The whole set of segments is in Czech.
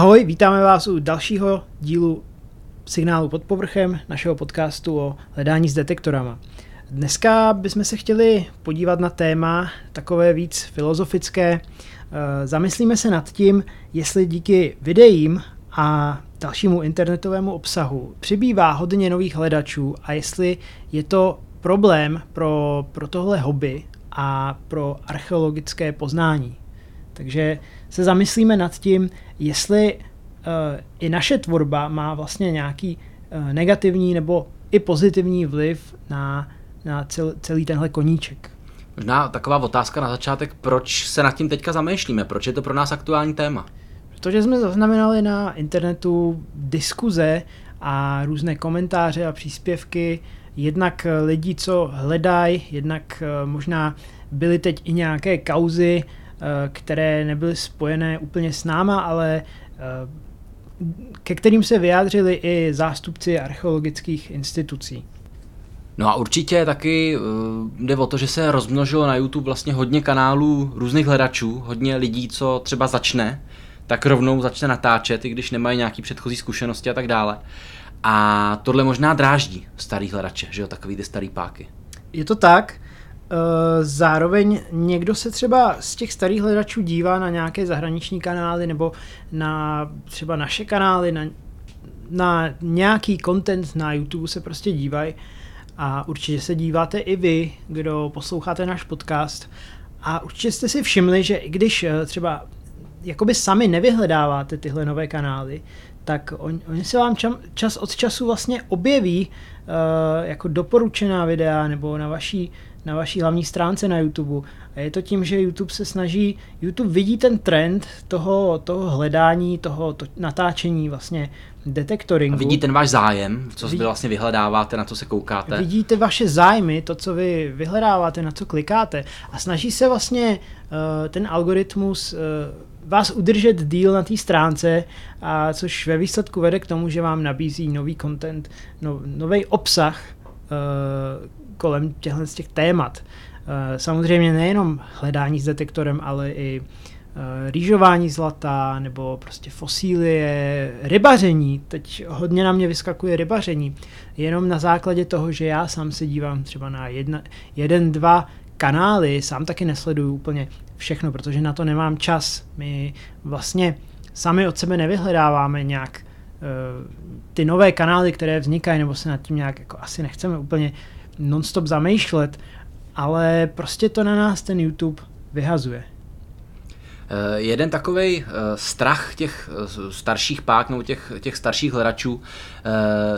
Ahoj, vítáme vás u dalšího dílu signálu pod povrchem našeho podcastu o hledání s detektorama. Dneska bychom se chtěli podívat na téma takové víc filozofické. Eh, zamyslíme se nad tím, jestli díky videím a dalšímu internetovému obsahu přibývá hodně nových hledačů a jestli je to problém pro, pro tohle hobby a pro archeologické poznání. Takže se zamyslíme nad tím, jestli uh, i naše tvorba má vlastně nějaký uh, negativní nebo i pozitivní vliv na, na cel, celý tenhle koníček. Možná taková otázka na začátek, proč se nad tím teďka zamýšlíme, proč je to pro nás aktuální téma? Protože jsme zaznamenali na internetu diskuze a různé komentáře a příspěvky, jednak lidí, co hledají, jednak eh, možná byly teď i nějaké kauzy, Eh, které nebyly spojené úplně s náma, ale eh, ke kterým se vyjádřili i zástupci archeologických institucí. No a určitě taky uh, jde o to, že se rozmnožilo na YouTube vlastně hodně kanálů různých hledačů, hodně lidí, co třeba začne, tak rovnou začne natáčet, i když nemají nějaký předchozí zkušenosti a tak dále. A tohle možná dráždí starý hledače, že jo, takový ty starý páky. Je to tak. Eh, zároveň někdo se třeba z těch starých hledačů dívá na nějaké zahraniční kanály nebo na třeba naše kanály, na, na nějaký content na YouTube se prostě dívají. A určitě se díváte i vy, kdo posloucháte náš podcast. A určitě jste si všimli, že i když eh, třeba jakoby sami nevyhledáváte tyhle nové kanály, tak on, oni se vám čam, čas od času vlastně objeví uh, jako doporučená videa nebo na vaší na vaší hlavní stránce na YouTube. A je to tím, že YouTube se snaží, YouTube vidí ten trend toho, toho hledání, toho to natáčení vlastně detektoringu. A vidí ten váš zájem, co vy vlastně vyhledáváte, na co se koukáte. Vidíte vaše zájmy, to, co vy vyhledáváte, na co klikáte a snaží se vlastně uh, ten algoritmus uh, vás udržet díl na té stránce, a což ve výsledku vede k tomu, že vám nabízí nový content, no, nový obsah, uh, kolem těchto z těch témat. Eh, samozřejmě nejenom hledání s detektorem, ale i eh, rýžování zlata nebo prostě fosílie, rybaření. Teď hodně na mě vyskakuje rybaření. Jenom na základě toho, že já sám se dívám třeba na jedna, jeden, dva kanály, sám taky nesleduju úplně všechno, protože na to nemám čas. My vlastně sami od sebe nevyhledáváme nějak uh, ty nové kanály, které vznikají, nebo se nad tím nějak jako asi nechceme úplně nonstop zamýšlet, ale prostě to na nás ten YouTube vyhazuje. Uh, jeden takový uh, strach těch uh, starších pák nebo těch, těch starších hledačů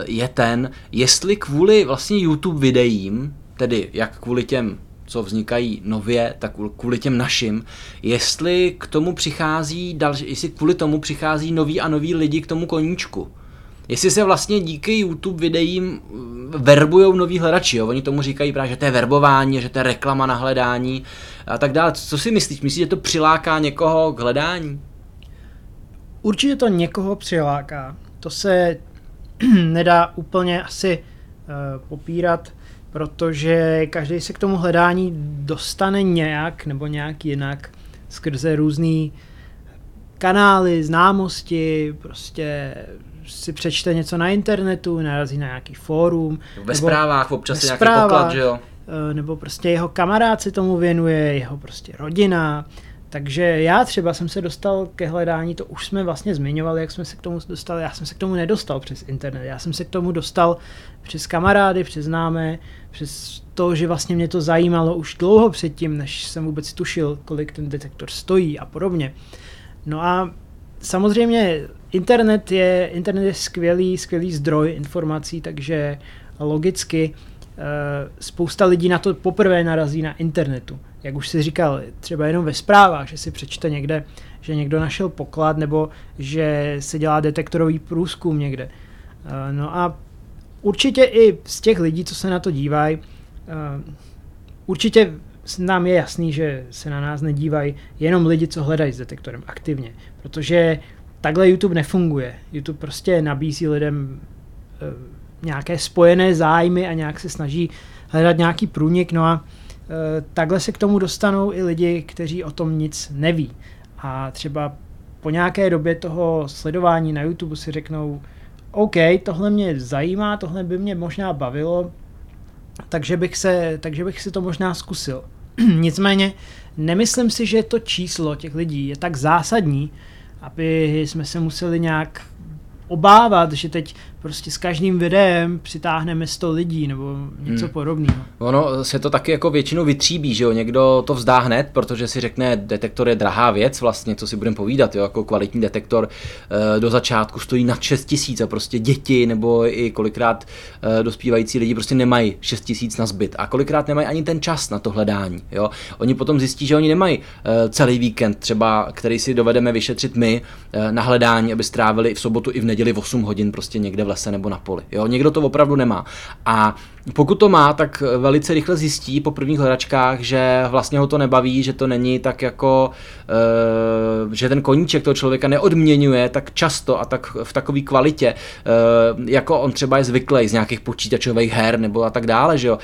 je ten, jestli kvůli vlastně YouTube videím, tedy jak kvůli těm, co vznikají nově, tak kvůli těm našim, jestli k tomu přichází další, jestli kvůli tomu přichází noví a noví lidi k tomu koníčku. Jestli se vlastně díky YouTube videím verbují noví hledači, jo? oni tomu říkají právě, že to je verbování, že to je reklama na hledání a tak dále. Co si myslíš? Myslíš, že to přiláká někoho k hledání? Určitě to někoho přiláká. To se nedá úplně asi uh, popírat, protože každý se k tomu hledání dostane nějak nebo nějak jinak skrze různý kanály, známosti, prostě si přečte něco na internetu, narazí na nějaký fórum. Ve nebo zprávách občas je nějaký poklad, že jo? Eh, nebo prostě jeho kamarád si tomu věnuje, jeho prostě rodina. Takže já třeba jsem se dostal ke hledání, to už jsme vlastně zmiňovali, jak jsme se k tomu dostali. Já jsem se k tomu nedostal přes internet, já jsem se k tomu dostal přes kamarády, přes známé, přes to, že vlastně mě to zajímalo už dlouho předtím, než jsem vůbec tušil, kolik ten detektor stojí a podobně. No a samozřejmě internet je, internet je skvělý, skvělý zdroj informací, takže logicky uh, spousta lidí na to poprvé narazí na internetu. Jak už si říkal, třeba jenom ve zprávách, že si přečte někde, že někdo našel poklad nebo že se dělá detektorový průzkum někde. Uh, no a určitě i z těch lidí, co se na to dívají, uh, určitě nám je jasný, že se na nás nedívají jenom lidi, co hledají s detektorem aktivně, protože takhle YouTube nefunguje. YouTube prostě nabízí lidem e, nějaké spojené zájmy a nějak se snaží hledat nějaký průnik, no a e, takhle se k tomu dostanou i lidi, kteří o tom nic neví. A třeba po nějaké době toho sledování na YouTube si řeknou, OK, tohle mě zajímá, tohle by mě možná bavilo, takže bych, se, takže bych si to možná zkusil. Nicméně nemyslím si, že to číslo těch lidí je tak zásadní, aby jsme se museli nějak obávat, že teď prostě s každým videem přitáhneme 100 lidí nebo něco hmm. podobného. Ono se to taky jako většinou vytříbí, že jo, někdo to vzdá hned, protože si řekne, detektor je drahá věc vlastně, co si budeme povídat, jo, jako kvalitní detektor e, do začátku stojí nad 6 tisíc a prostě děti nebo i kolikrát e, dospívající lidi prostě nemají 6 tisíc na zbyt a kolikrát nemají ani ten čas na to hledání, jo. Oni potom zjistí, že oni nemají e, celý víkend třeba, který si dovedeme vyšetřit my na hledání, aby strávili v sobotu i v neděli 8 hodin prostě někde v lese nebo na poli. Jo? Někdo to opravdu nemá. A pokud to má, tak velice rychle zjistí po prvních hledačkách, že vlastně ho to nebaví, že to není tak jako, uh, že ten koníček toho člověka neodměňuje tak často a tak v takové kvalitě, uh, jako on třeba je zvyklý z nějakých počítačových her nebo a tak dále, že jo.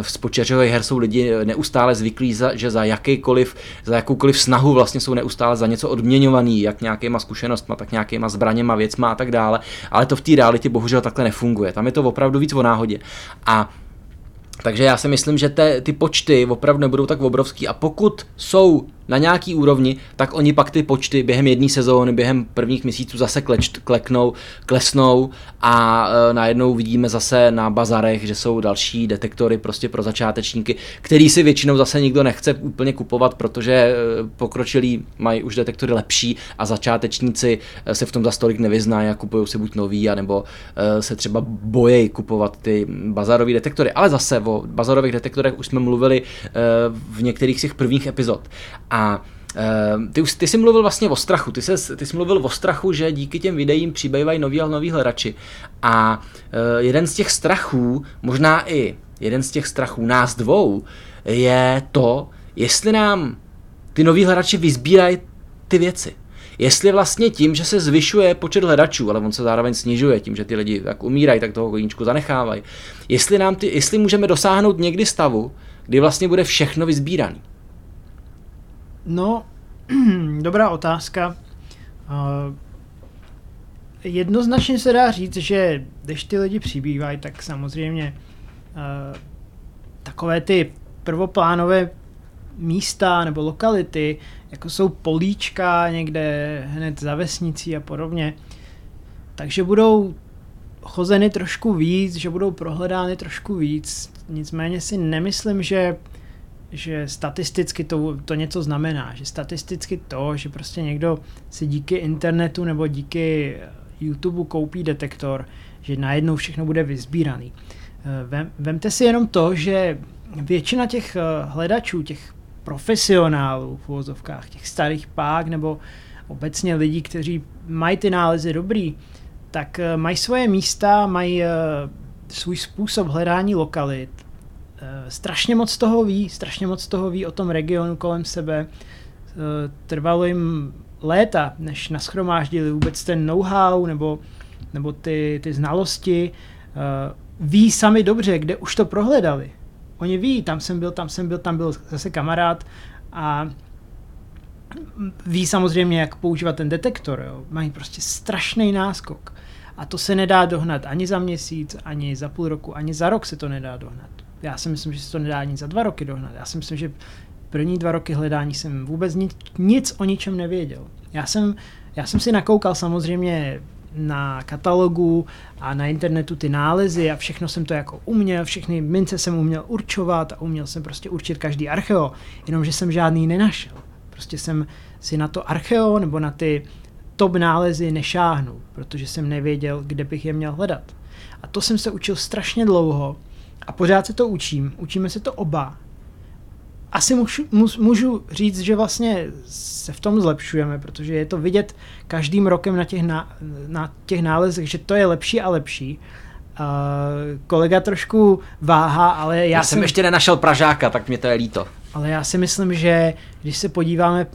Z počítačových her jsou lidi neustále zvyklí, že za jakýkoliv, za jakoukoliv snahu vlastně jsou neustále za něco odměňovaný, jak nějakýma zkušenostma, tak nějakýma zbraněma, věcma a tak dále, ale to v té realitě bohužel takhle nefunguje. Tam je to opravdu víc o náhodě. A takže já si myslím, že te, ty počty opravdu nebudou tak obrovský. A pokud jsou na nějaký úrovni, tak oni pak ty počty během jedné sezóny, během prvních měsíců zase kleč, kleknou, klesnou a e, najednou vidíme zase na bazarech, že jsou další detektory prostě pro začátečníky, který si většinou zase nikdo nechce úplně kupovat, protože e, pokročilí mají už detektory lepší a začátečníci e, se v tom za stolik nevyznají a kupují si buď nový, anebo e, se třeba bojejí kupovat ty bazarové detektory. Ale zase o bazarových detektorech už jsme mluvili e, v některých z těch prvních epizod. A a Uh, ty, ty jsi mluvil vlastně o strachu, ty, ses, ty jsi mluvil o strachu, že díky těm videím přibývají noví a noví hledači. A uh, jeden z těch strachů, možná i jeden z těch strachů nás dvou, je to, jestli nám ty noví hledači vyzbírají ty věci. Jestli vlastně tím, že se zvyšuje počet hledačů, ale on se zároveň snižuje tím, že ty lidi tak umírají, tak toho koníčku zanechávají. Jestli, nám ty, jestli můžeme dosáhnout někdy stavu, kdy vlastně bude všechno vyzbíraný. No, dobrá otázka. Jednoznačně se dá říct, že když ty lidi přibývají, tak samozřejmě takové ty prvoplánové místa nebo lokality, jako jsou políčka někde hned za vesnicí a podobně, takže budou chozeny trošku víc, že budou prohledány trošku víc. Nicméně si nemyslím, že že statisticky to, to něco znamená, že statisticky to, že prostě někdo si díky internetu nebo díky YouTube koupí detektor, že najednou všechno bude vyzbíraný. Eh, vem, vemte si jenom to, že většina těch eh, hledačů, těch profesionálů v uvozovkách, těch starých pák nebo obecně lidí, kteří mají ty nálezy dobrý, tak eh, mají svoje místa, mají svůj způsob hledání lokalit, strašně moc toho ví, strašně moc toho ví o tom regionu kolem sebe. Eh, trvalo jim léta, než naschromáždili vůbec ten know-how nebo, nebo ty, ty znalosti. Eh, ví sami dobře, kde už to prohledali. Oni ví, tam jsem byl, tam jsem byl, tam byl zase kamarád a ví samozřejmě, jak používat ten detektor. Jo. Mají prostě strašný náskok. A to se nedá dohnat ani za měsíc, ani za půl roku, ani za rok se to nedá dohnat. Já si myslím, že se to nedá ani za dva roky dohnat. Já si myslím, že první dva roky hledání jsem vůbec nic, nic o ničem nevěděl. Já jsem, já jsem si nakoukal samozřejmě na katalogu a na internetu ty nálezy a všechno jsem to jako uměl, všechny mince jsem uměl určovat a uměl jsem prostě určit každý archeo, jenomže jsem žádný nenašel. Prostě jsem si na to archeo nebo na ty top nálezy nešáhnul, protože jsem nevěděl, kde bych je měl hledat. A to jsem se učil strašně dlouho a pořád se to učím, učíme se to oba. Asi můžu, můžu říct, že vlastně se v tom zlepšujeme, protože je to vidět každým rokem na těch, na, na těch nálezech, že to je lepší a lepší. Uh, kolega trošku váha, ale já, já jsem si... ještě nenašel Pražáka, tak mě to je líto. Ale já si myslím, že když se podíváme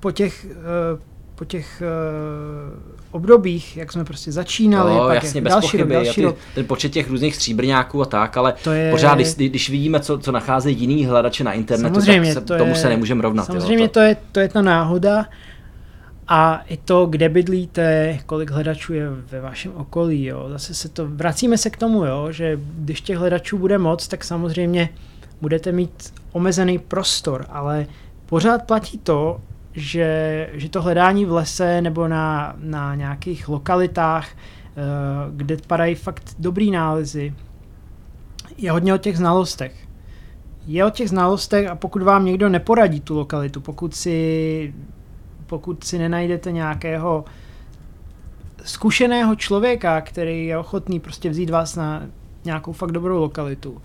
po těch, uh, po těch uh, obdobích, jak jsme prostě začínali, jo, pak jasně, bez další pochyby, rok, další ty, rok. ten počet těch různých stříbrňáků a tak, ale to je... pořád, když, když vidíme, co, co nacházejí jiný hledače na internetu, samozřejmě, tak se, to tomu je, se nemůžeme rovnat. Samozřejmě jo, to... to, je, to je ta náhoda a i to, kde bydlíte, kolik hledačů je ve vašem okolí. Jo. Zase se to, vracíme se k tomu, jo, že když těch hledačů bude moc, tak samozřejmě budete mít omezený prostor, ale pořád platí to, že, že to hledání v lese nebo na, na nějakých lokalitách, eh, kde padají fakt dobrý nálezy, je hodně o těch znalostech. Je o těch znalostech a pokud vám někdo neporadí tu lokalitu, pokud si, pokud si nenajdete nějakého zkušeného člověka, který je ochotný prostě vzít vás na nějakou fakt dobrou lokalitu,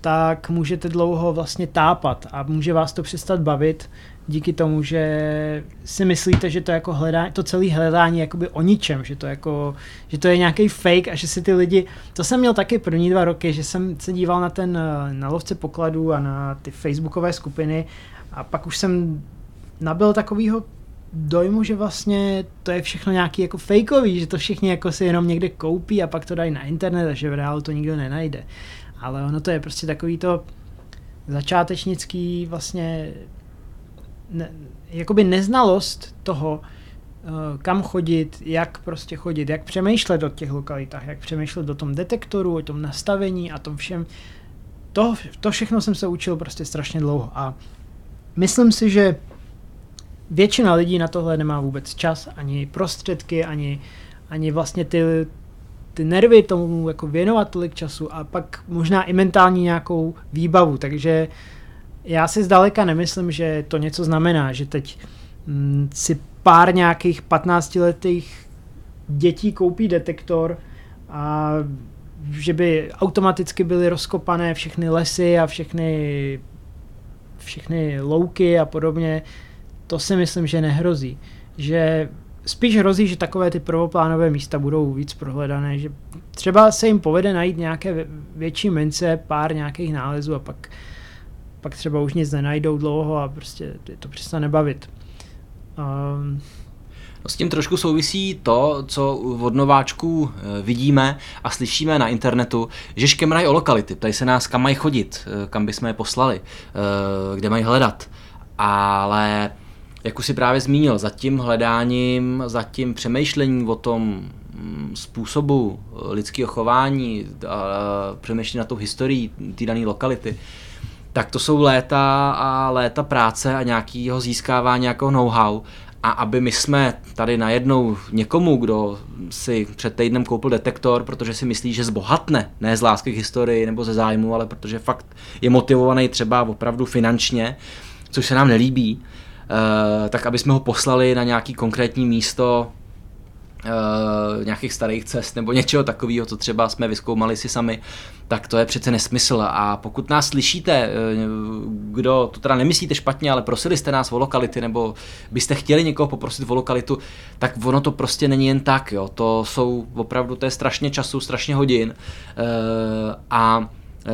tak můžete dlouho vlastně tápat a může vás to přestat bavit díky tomu, že si myslíte, že to jako hledání, to celé hledání je jakoby o ničem, že to, jako, že to je nějaký fake a že si ty lidi, to jsem měl taky první dva roky, že jsem se díval na ten, na lovce pokladů a na ty facebookové skupiny a pak už jsem nabil takovýho dojmu, že vlastně to je všechno nějaký jako fakeový, že to všichni jako si jenom někde koupí a pak to dají na internet a že v reálu to nikdo nenajde. Ale ono to je prostě takový to začátečnický vlastně ne, jakoby neznalost toho, uh, kam chodit, jak prostě chodit, jak přemýšlet o těch lokalitách, jak přemýšlet o tom detektoru, o tom nastavení a tom všem. To, to všechno jsem se učil prostě strašně dlouho a myslím si, že většina lidí na tohle nemá vůbec čas, ani prostředky, ani, ani vlastně ty, ty nervy tomu jako věnovat tolik času a pak možná i mentální nějakou výbavu, takže já si zdaleka nemyslím, že to něco znamená, že teď mm, si pár nějakých 15-letých dětí koupí detektor a že by automaticky byly rozkopané všechny lesy a všechny, všechny louky a podobně, to si myslím, že nehrozí. Že spíš hrozí, že takové ty prvoplánové místa budou víc prohledané, že třeba se jim povede najít nějaké větší mince, pár nějakých nálezů a pak pak třeba už nic nenajdou dlouho a prostě to přestane bavit. Um, No s tím trošku souvisí to, co od nováčků eh, vidíme a slyšíme na internetu, že škemrají o lokality, ptají se nás, kam mají chodit, eh, kam bychom je poslali, eh, kde mají hledat. Ale jak už si právě zmínil, za tím hledáním, za tím přemýšlením o tom mm, způsobu lidského chování, přemýšlení na tou historií té dané lokality, tak to jsou léta a léta práce a nějakého získávání nějakého know-how. A aby my jsme tady najednou někomu, kdo si před týdnem koupil detektor, protože si myslí, že zbohatne, ne z lásky k historii nebo ze zájmu, ale protože fakt je motivovaný třeba opravdu finančně, což se nám nelíbí, eh, tak aby jsme ho poslali na nějaký konkrétní místo, uh, nějakých starých cest nebo něčeho takového, co třeba jsme vyskoumali si sami, tak to je přece nesmysl. A pokud nás slyšíte, uh, kdo to teda nemyslíte špatně, ale prosili jste nás o lokality, nebo byste chtěli někoho poprosit o lokalitu, tak ono to prostě není jen tak. Jo. To jsou opravdu, to je strašně času, strašně hodin. Uh, a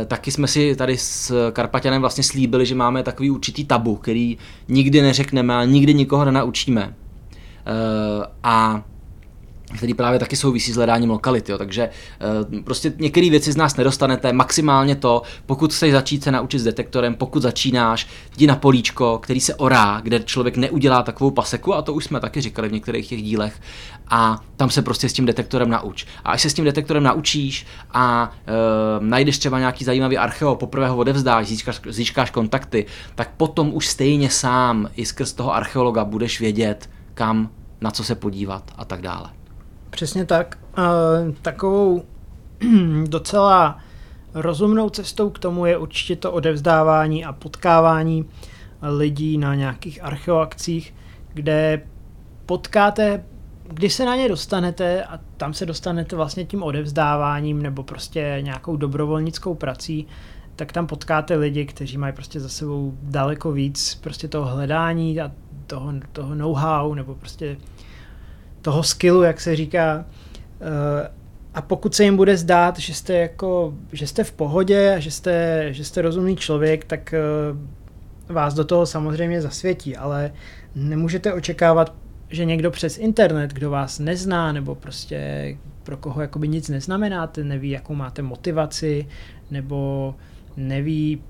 Taky jsme si tady s Karpaťanem vlastně slíbili, že máme takový určitý tabu, který nikdy neřekneme a nikdy nikoho nenaučíme. A který právě taky souvisí s hledáním lokality. Jo. Takže e, prostě některé věci z nás nedostanete, maximálně to, pokud chceš začít se naučit s detektorem, pokud začínáš, jdi na políčko, který se orá, kde člověk neudělá takovou paseku, a to už jsme taky říkali v některých těch dílech, a tam se prostě s tím detektorem nauč. A až se s tím detektorem naučíš a e, najdeš třeba nějaký zajímavý archeo, poprvé ho odevzdáš, získáš, získáš kontakty, tak potom už stejně sám i skrz toho archeologa budeš vědět, kam, na co se podívat a tak dále. Přesně tak. Takovou docela rozumnou cestou k tomu je určitě to odevzdávání a potkávání lidí na nějakých archeoakcích, kde potkáte, když se na ně dostanete a tam se dostanete vlastně tím odevzdáváním nebo prostě nějakou dobrovolnickou prací, tak tam potkáte lidi, kteří mají prostě za sebou daleko víc prostě toho hledání a toho, toho know-how nebo prostě toho skillu, jak se říká. Eh, a pokud se jim bude zdát, že jste, jako, že jste v pohodě a že jste, že jste rozumný člověk, tak eh, vás do toho samozřejmě zasvětí, ale nemůžete očekávat, že někdo přes internet, kdo vás nezná, nebo prostě pro koho jakoby nic neznamenáte, neví, jakou máte motivaci, nebo neví,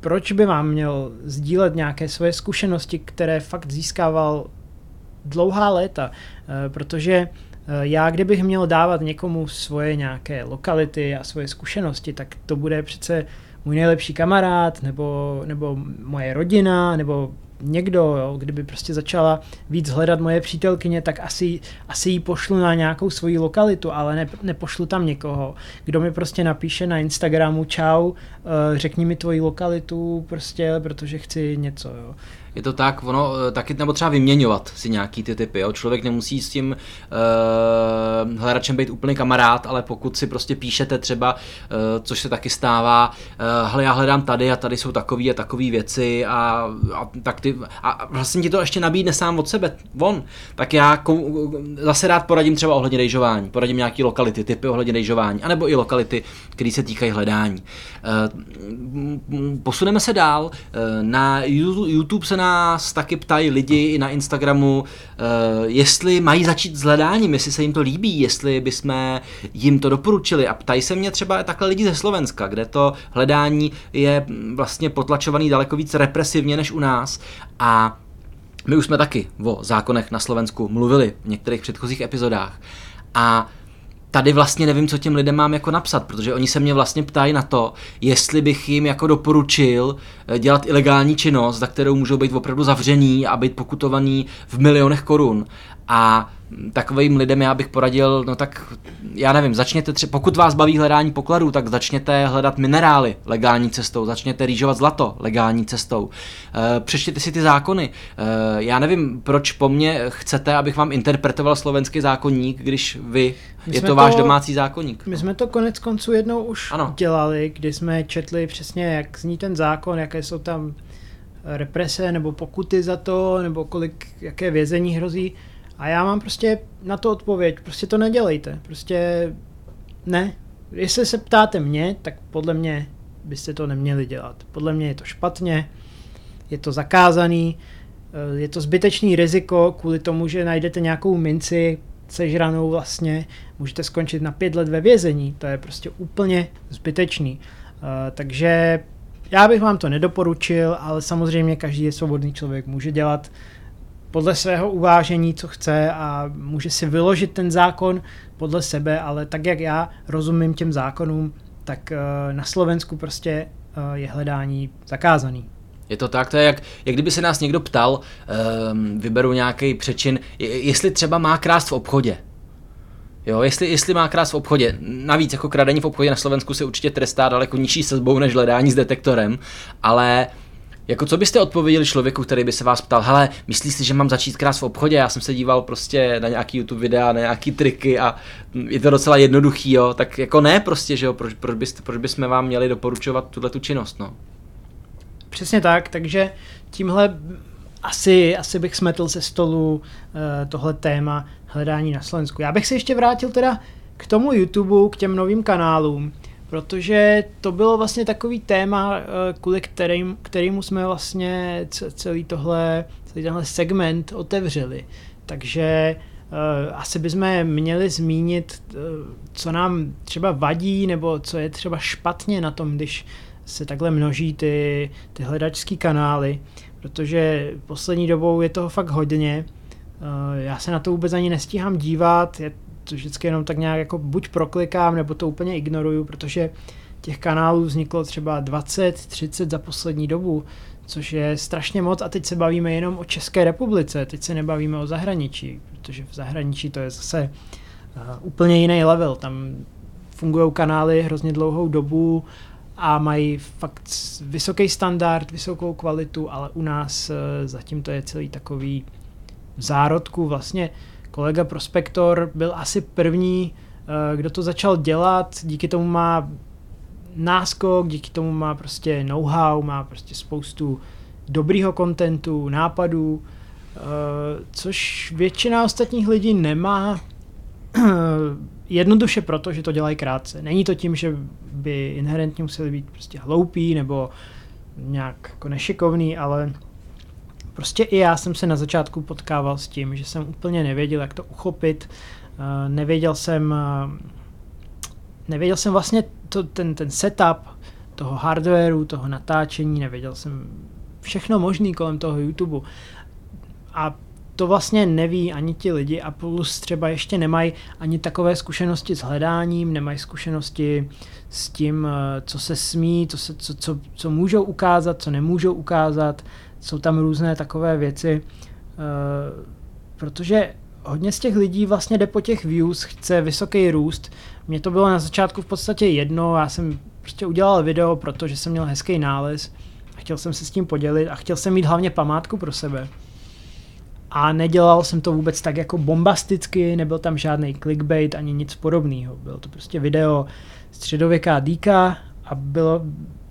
proč by vám měl sdílet nějaké svoje zkušenosti, které fakt získával dlouhá léta, eh, protože eh, já kdybych měl dávat někomu svoje nějaké lokality a svoje zkušenosti, tak to bude přece můj nejlepší kamarád, nebo, nebo moje rodina, nebo někdo, jo, kdyby prostě začala víc hledat moje přítelkyně, tak asi, asi jí pošlu na nějakou svoji lokalitu, ale ne, nepošlu tam někoho, kdo mi prostě napíše na Instagramu čau, eh, řekni mi tvoji lokalitu prostě, protože chci něco, jo je to tak, ono eh, taky nebo třeba vyměňovat si nějaký ty typy. Jo? Člověk nemusí s tím uh, hledačem být úplně kamarád, ale pokud si prostě píšete třeba, uh, což se taky stává, uh, hele, já hledám tady a tady jsou takové a takové věci a, a, tak ty, a vlastně ti to ještě nabídne sám od sebe, von. Tak já kou, zase rád poradím třeba ohledně dejžování, poradím nějaký lokality, typy ohledně dejžování, anebo i lokality, které se týkají hledání. Uh, posuneme se dál. Na YouTube se nás taky ptají lidi i na Instagramu, uh, jestli mají začít s hledáním, jestli se jim to líbí, jestli bychom jim to doporučili. A ptají se mě třeba takhle lidi ze Slovenska, kde to hledání je vlastně potlačovaný daleko víc represivně než u nás. A my už jsme taky o zákonech na Slovensku mluvili v některých předchozích epizodách. A tady vlastně nevím, co těm lidem mám jako napsat, protože oni se mě vlastně ptají na to, jestli bych jim jako doporučil eh, dělat ilegální činnost, za kterou můžou být opravdu zavřený a být pokutovaný v milionech korun. A takovým lidem já bych poradil, no tak já nevím, začněte třeba, pokud vás baví hledání pokladů, tak začněte hledat minerály legální cestou, začněte rýžovat zlato legální cestou. E, přečtěte si ty zákony. E, já nevím, proč po mně chcete, abych vám interpretoval slovenský zákonník, když vy, my je to, to váš domácí zákonník. My jsme to konec konců jednou už ano. dělali, kdy jsme četli přesně, jak zní ten zákon, jaké jsou tam represe nebo pokuty za to, nebo kolik, jaké vězení hrozí. A já mám prostě na to odpověď, prostě to nedělejte, prostě ne. Jestli se ptáte mě, tak podle mě byste to neměli dělat. Podle mě je to špatně, je to zakázaný, eh, je to zbytečný riziko kvůli tomu, že najdete nějakou minci sežranou vlastně, můžete skončit na pět let ve vězení, to je prostě úplně zbytečný. Eh, takže já bych vám to nedoporučil, ale samozřejmě každý je svobodný člověk, může dělat podle svého uvážení, co chce a může si vyložit ten zákon podle sebe, ale tak jak já rozumím těm zákonům, tak eh, na Slovensku prostě eh, je hledání zakázaný. Je to tak, to je jak, jak kdyby se nás někdo ptal, um, vyberu nějaký přečin, jestli třeba má krást v obchodě. Jo, jestli, jestli má krás v obchodě. Navíc jako kradení v obchodě na Slovensku se určitě trestá daleko nižší sazbou než hledání s detektorem, ale uh, jako co byste odpověděli člověku, který by se vás ptal, hele, myslíš si, že mám začít krás v obchodě? Já jsem se díval prostě na nějaký YouTube videa, na nějaký triky a je to docela jednoduchý, jo. Tak jako ne prostě, že jo, proč, proč, byste, proč bychom vám měli doporučovat tuhle tu činnost, no. Přesně tak, takže tímhle asi, asi bych smetl ze stolu uh, tohle téma hledání na Slovensku. Já bych se ještě vrátil teda k tomu YouTube, k těm novým kanálům protože to bylo vlastně takový téma, eh, kvůli kterým, kterýmu jsme vlastně celý tohle, celý tenhle segment otevřeli. Takže uh, asi bychom měli zmínit, uh, co nám třeba vadí, nebo co je třeba špatně na tom, když se takhle množí ty, ty hledačské kanály, protože poslední dobou je toho fakt hodně. Já se na to vůbec ani nestíhám dívat, je to vždycky jenom tak nějak jako buď proklikám, nebo to úplně ignoruju, protože těch kanálů vzniklo třeba 20, 30 za poslední dobu, což je strašně moc. A teď se bavíme jenom o České republice, teď se nebavíme o zahraničí, protože v zahraničí to je zase uh, úplně jiný level, tam fungují kanály hrozně dlouhou dobu a mají fakt vysoký standard, vysokou kvalitu, ale u nás uh, zatím to je celý takový v zárodku. Vlastně kolega Prospektor byl asi první, eh, kdo to začal dělat, díky tomu má náskok, díky tomu má prostě know-how, má prostě spoustu dobrýho kontentu, nápadů, eh, což většina ostatních lidí nemá jednoduše proto, že to dělají krátce. Není to tím, že by inherentně museli být prostě hloupí nebo nějak jako nešikovný, ale Prostě i já jsem se na začátku potkával s tím, že jsem úplně nevěděl, jak to uchopit. Eh, nevěděl jsem, eh, nevěděl jsem vlastně to, ten, ten setup toho hardwareu, toho natáčení, nevěděl jsem všechno možný kolem toho YouTube. A to vlastně neví ani ti lidi a plus třeba ještě nemají ani takové zkušenosti s hledáním, nemají zkušenosti s tím, eh, co se smí, co, se, co, co, co můžou ukázat, co nemůžou ukázat. Jsou tam různé takové věci, uh, protože hodně z těch lidí vlastně jde po těch views, chce vysoký růst. Mně to bylo na začátku v podstatě jedno, já jsem prostě udělal video, protože jsem měl hezký nález a chtěl jsem se s tím podělit a chtěl jsem mít hlavně památku pro sebe. A nedělal jsem to vůbec tak jako bombasticky, nebyl tam žádný clickbait ani nic podobného. Bylo to prostě video středověká dýka a bylo,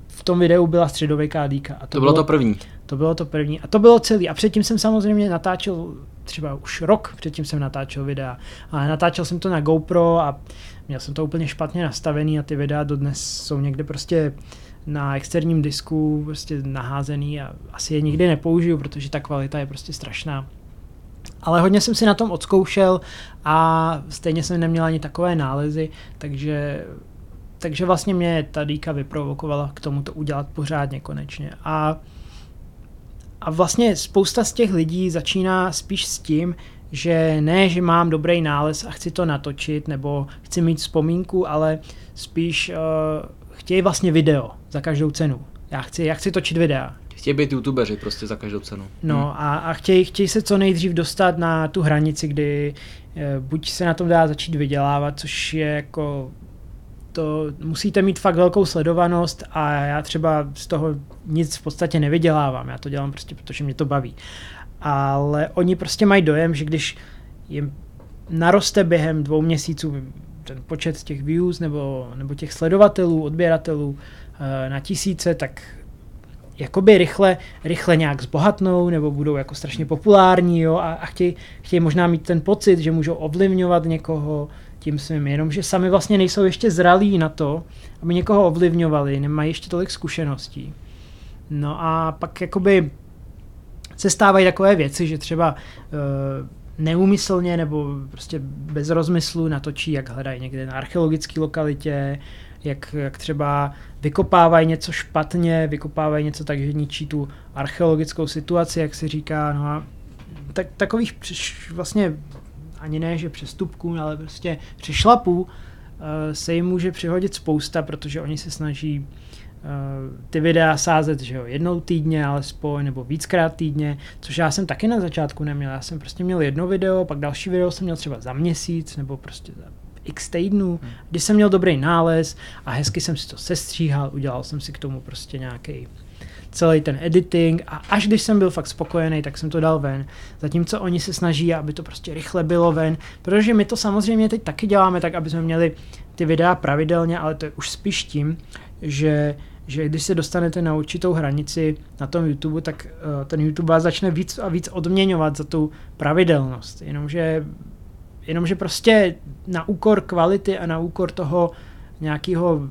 v tom videu byla středověká dýka. A to, to bylo, bylo to první. To bylo to první. A to bylo celý. A předtím jsem samozřejmě natáčel třeba už rok předtím jsem natáčel videa. A natáčel jsem to na GoPro a měl jsem to úplně špatně nastavený a ty videa dodnes jsou někde prostě na externím disku prostě naházený a asi je nikdy nepoužiju, protože ta kvalita je prostě strašná. Ale hodně jsem si na tom odzkoušel a stejně jsem neměl ani takové nálezy, takže, takže vlastně mě ta dýka vyprovokovala k tomu to udělat pořádně konečně. A, a vlastně spousta z těch lidí začíná spíš s tím, že ne, že mám dobrý nález a chci to natočit, nebo chci mít vzpomínku, ale spíš uh, chtějí vlastně video za každou cenu. Já chci, já chci točit videa. Chtějí být youtubeři prostě za každou cenu. No hmm. a, a chtějí, chtějí se co nejdřív dostat na tu hranici, kdy e, buď se na tom dá začít vydělávat, což je jako to musíte mít fakt velkou sledovanost a já třeba z toho nic v podstatě nevydělávám. Já to dělám prostě, protože mě to baví. Ale oni prostě mají dojem, že když jim naroste během dvou měsíců ten počet těch views nebo, nebo těch sledovatelů, odběratelů e, na tisíce, tak jakoby rychle, rychle nějak zbohatnou nebo budou jako strašně populární jo, a, a chtějí, chtějí možná mít ten pocit, že můžou ovlivňovat někoho tím svým, jenomže sami vlastně nejsou ještě zralí na to, aby někoho ovlivňovali, nemají ještě tolik zkušeností. No a pak jakoby se stávají takové věci, že třeba uh, neumyslně nebo prostě bez rozmyslu natočí, jak hledají někde na archeologické lokalitě, jak, jak třeba vykopávají něco špatně, vykopávají něco tak, že ničí tu archeologickou situaci, jak se říká, no a tak, takových vlastně ani ne, že přestupků, ale prostě přešlapů uh, se jim může přihodit spousta, protože oni se snaží uh, ty videa sázet, že jo, jednou týdně alespoň, nebo víckrát týdně, což já jsem taky na začátku neměl. Já jsem prostě měl jedno video, pak další video jsem měl třeba za měsíc, nebo prostě za x týdnů, hmm. kdy jsem měl dobrý nález a hezky jsem si to sestříhal, udělal jsem si k tomu prostě nějaký celý ten editing a až když jsem byl fakt spokojený, tak jsem to dal ven. Zatímco oni se snaží, aby to prostě rychle bylo ven, protože my to samozřejmě teď taky děláme tak, aby jsme měli ty videa pravidelně, ale to je už spíš tím, že že když se dostanete na určitou hranici na tom YouTube, tak uh, ten YouTube vás začne víc a víc odměňovat za tu pravidelnost. Jenomže Jenomže prostě na úkor kvality a na úkor toho nějakého,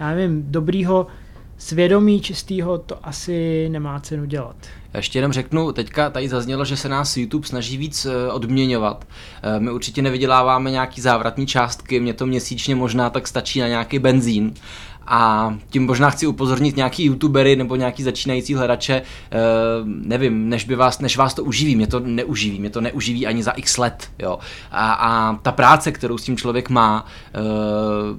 já nevím, dobrýho svědomí čistého to asi nemá cenu dělat. Já ještě jenom řeknu, teďka tady zaznělo, že se nás YouTube snaží víc eh, odměňovat. Eh, my určitě nevyděláváme nějaký závratní částky, mě to měsíčně možná tak stačí na nějaký benzín, a tím možná chci upozornit nějaký youtubery nebo nějaký začínající hledače, eh, nevím, než, by vás, než vás to uživí, mě to neuživí, mě to neuživí ani za x let, jo. A, a ta práce, kterou s tím člověk má, eh,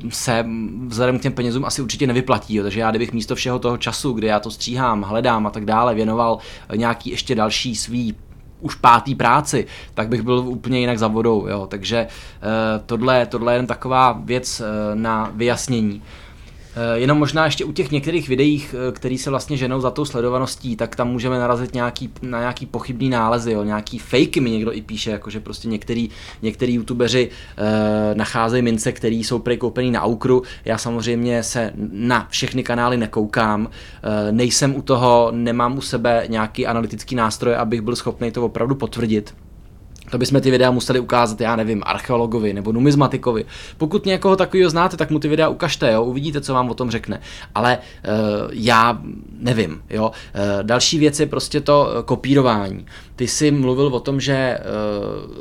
se vzhledem k těm penězům asi určitě nevyplatí, jo. takže já kdybych místo všeho toho času, kdy já to stříhám, hledám a tak dále, věnoval nějaký ještě další svý už pátý práci, tak bych byl úplně jinak za vodou, jo. takže uh, tohle, tohle je jen taková věc uh, na vyjasnění. Eh, jenom možná ještě u těch některých videích, eh, který se vlastně ženou za tou sledovaností, tak tam můžeme narazit nějaký, na nějaký pochybný nálezy, jo, nějaký fakey mi někdo i píše, jakože prostě některý, některý youtubeři e, nacházejí mince, které jsou prej koupený na Aukru. Já samozřejmě se na všechny kanály nekoukám, e, nejsem u toho, nemám u sebe nějaký analytický nástroj, abych byl schopný to opravdu potvrdit. To bychom ty videa museli ukázat, já nevím, archeologovi nebo numizmatikovi. Pokud někoho takového znáte, tak mu ty videa ukažte, jo, uvidíte, co vám o tom řekne. Ale uh, já nevím, jo. Uh, další věc je prostě to uh, kopírování. Ty jsi mluvil o tom, že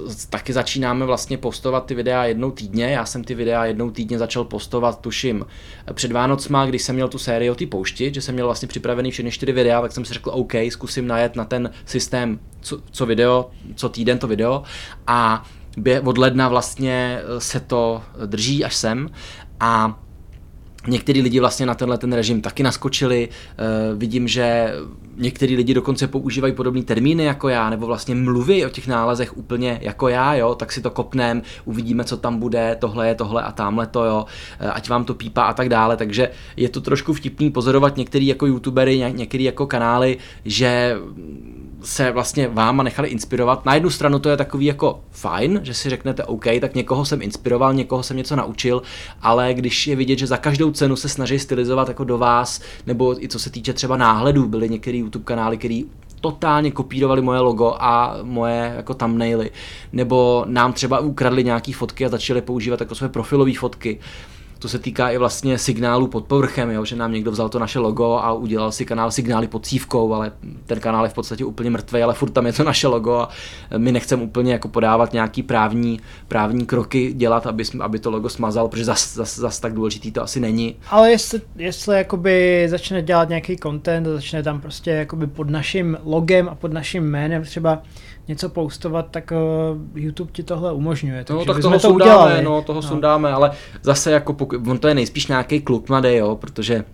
uh, taky začínáme vlastně postovat ty videa jednou týdně. Já jsem ty videa jednou týdně začal postovat, tuším, před Vánocma, když jsem měl tu sérii o ty poušti, že jsem měl vlastně připravený všechny čtyři videa, tak jsem si řekl, OK, zkusím najet na ten systém, co, co video, co týden to video a od ledna vlastně se to drží až sem a Některý lidi vlastně na tenhle ten režim taky naskočili. Uh, vidím, že některý lidi dokonce používají podobné termíny jako já, nebo vlastně mluví o těch nálezech úplně jako já, jo, tak si to kopnem, uvidíme, co tam bude, tohle je tohle a tamhle to, jo, uh, ať vám to pípá a tak dále, takže je to trošku vtipný pozorovat některý jako youtubery, některý jako kanály, že se vlastně váma nechali inspirovat. Na jednu stranu to je takový jako fajn, že si řeknete OK, tak někoho jsem inspiroval, někoho jsem něco naučil, ale když je vidět, že za každou cenu se snaží stylizovat jako do vás, nebo i co se týče třeba náhledů, byly některé YouTube kanály, který totálně kopírovali moje logo a moje jako thumbnaily, nebo nám třeba ukradli nějaký fotky a začali používat jako své profilové fotky. To se týká i vlastně signálu pod povrchem, jo, že nám někdo vzal to naše logo a udělal si kanál signály pod cívkou, ale ten kanál je v podstatě úplně mrtvý, ale furt tam je to naše logo a my nechceme úplně jako podávat nějaký právní, právní kroky dělat, aby, aby to logo smazal, protože zas, zas, zas tak důležitý to asi není. Ale jestli, jestli jakoby začne dělat nějaký content a začne tam prostě jakoby pod naším logem a pod naším jménem třeba něco postovat, tak uh, YouTube ti tohle umožňuje. No, tak toho to sundáme, udělali. no, toho no. sundáme, ale zase jako pokud, on to je nejspíš nějaký kluk mladý, jo, protože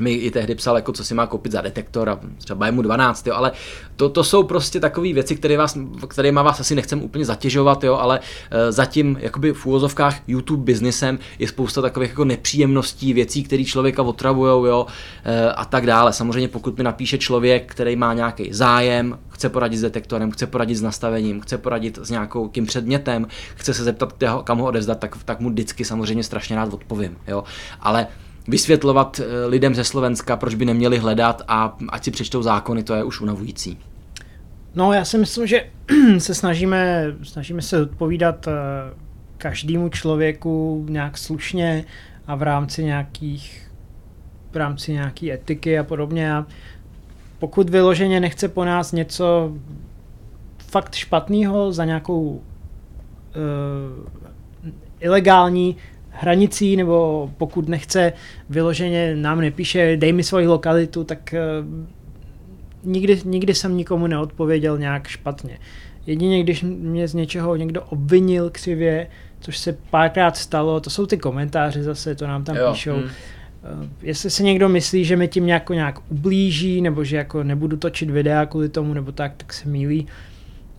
mi i tehdy psal, jako co si má koupit za detektor a třeba je mu 12, jo, ale to, to jsou prostě takové věci, které vás, kterýma vás asi nechcem úplně zatěžovat, jo, ale uh, zatím jakoby v úvozovkách YouTube biznesem je spousta takových jako nepříjemností, věcí, které člověka otravujou, jo, uh, a tak dále. Samozřejmě pokud mi napíše člověk, který má nějaký zájem, chce poradit s detektorem, chce poradit s nastavením, chce poradit s nějakou tím předmětem, chce se zeptat, kam ho odevzdat, tak, tak mu vždycky samozřejmě strašně rád odpovím, jo, ale vysvětlovat eh, lidem ze Slovenska, proč by neměli hledat a ať si přečtou zákony, to je už unavující. No já si myslím, že se snažíme, snažíme se odpovídat eh, každému člověku nějak slušně a v rámci nějakých v rámci nějaký etiky a podobně a pokud vyloženě nechce po nás něco fakt špatného za nějakou uh, ilegální hranicí, nebo pokud nechce vyloženě, nám nepíše, dej mi svoji lokalitu, tak uh, nikdy, nikdy jsem nikomu neodpověděl nějak špatně. Jedině, když mě z něčeho někdo obvinil křivě, což se párkrát stalo, to jsou ty komentáře zase, to nám tam jo, píšou. Hmm. Jestli se někdo myslí, že mi tím nějak, nějak ublíží, nebo že jako nebudu točit videa kvůli tomu, nebo tak, tak se mílí.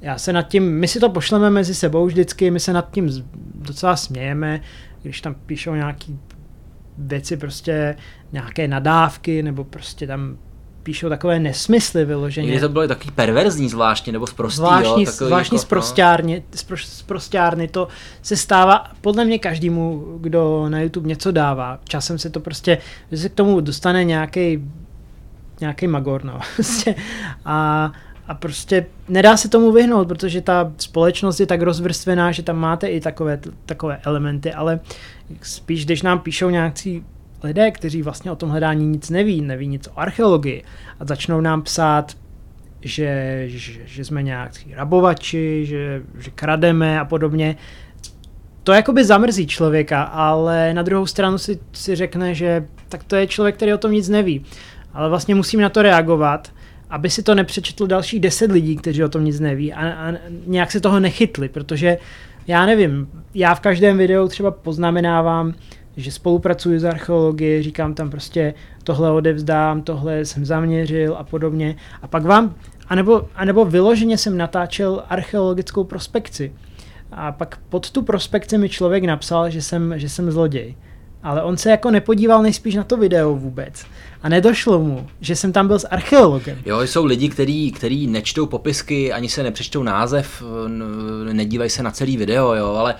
Já se nad tím, my si to pošleme mezi sebou vždycky, my se nad tím docela smějeme, když tam píšou nějaký věci, prostě nějaké nadávky, nebo prostě tam píšou takové nesmysly vyloženě. Někdy to bylo takový perverzní zvláštně, nebo zprostý, zvláštní, jo, zvláštní jako, zprostárny, no. zprostárny, to se stává podle mě každému, kdo na YouTube něco dává. Časem se to prostě, že se k tomu dostane nějaký nějaký magor, no. Prostě. a, a prostě nedá se tomu vyhnout, protože ta společnost je tak rozvrstvená, že tam máte i takové, takové elementy, ale spíš, když nám píšou nějaký lidé, kteří vlastně o tom hledání nic neví, neví nic o archeologii a začnou nám psát, že, že, že jsme nějaký rabovači, že, že krademe a podobně, to jakoby zamrzí člověka, ale na druhou stranu si, si řekne, že tak to je člověk, který o tom nic neví. Ale vlastně musím na to reagovat, aby si to nepřečetlo dalších deset lidí, kteří o tom nic neví a, a nějak se toho nechytli, protože já nevím, já v každém videu třeba poznamenávám, že spolupracuji s archeologií, říkám tam prostě tohle odevzdám, tohle jsem zaměřil a podobně. A pak vám, anebo, anebo vyloženě jsem natáčel archeologickou prospekci. A pak pod tu prospekci mi člověk napsal, že jsem, že jsem zloděj. Ale on se jako nepodíval nejspíš na to video vůbec. A nedošlo mu, že jsem tam byl s archeologem. Jo, jsou lidi, kteří který nečtou popisky, ani se nepřečtou název, nedívají se na celý video, jo, ale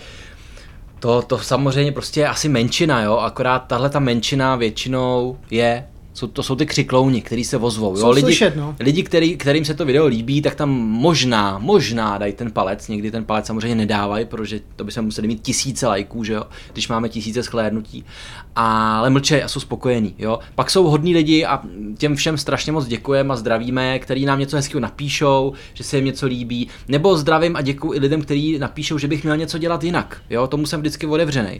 to, to samozřejmě prostě je asi menšina, jo, akorát tahle ta menšina většinou je Jsou, to jsou ty křiklouni, kteří se vozvou. Jo? Lidi, slyšet, no. lidi který, kterým se to video líbí, tak tam možná, možná dají ten palec. Někdy ten palec samozřejmě nedávají, protože to by se museli mít tisíce lajků, že jo? když máme tisíce schlédnutí. Ale mlčej a jsou spokojení. Jo? Pak jsou hodní lidi a těm všem strašně moc děkujeme a zdravíme, který nám něco hezkého napíšou, že se jim něco líbí. Nebo zdravím a děkuji i lidem, kteří napíšou, že bych měl něco dělat jinak. Jo? Tomu jsem vždycky otevřený.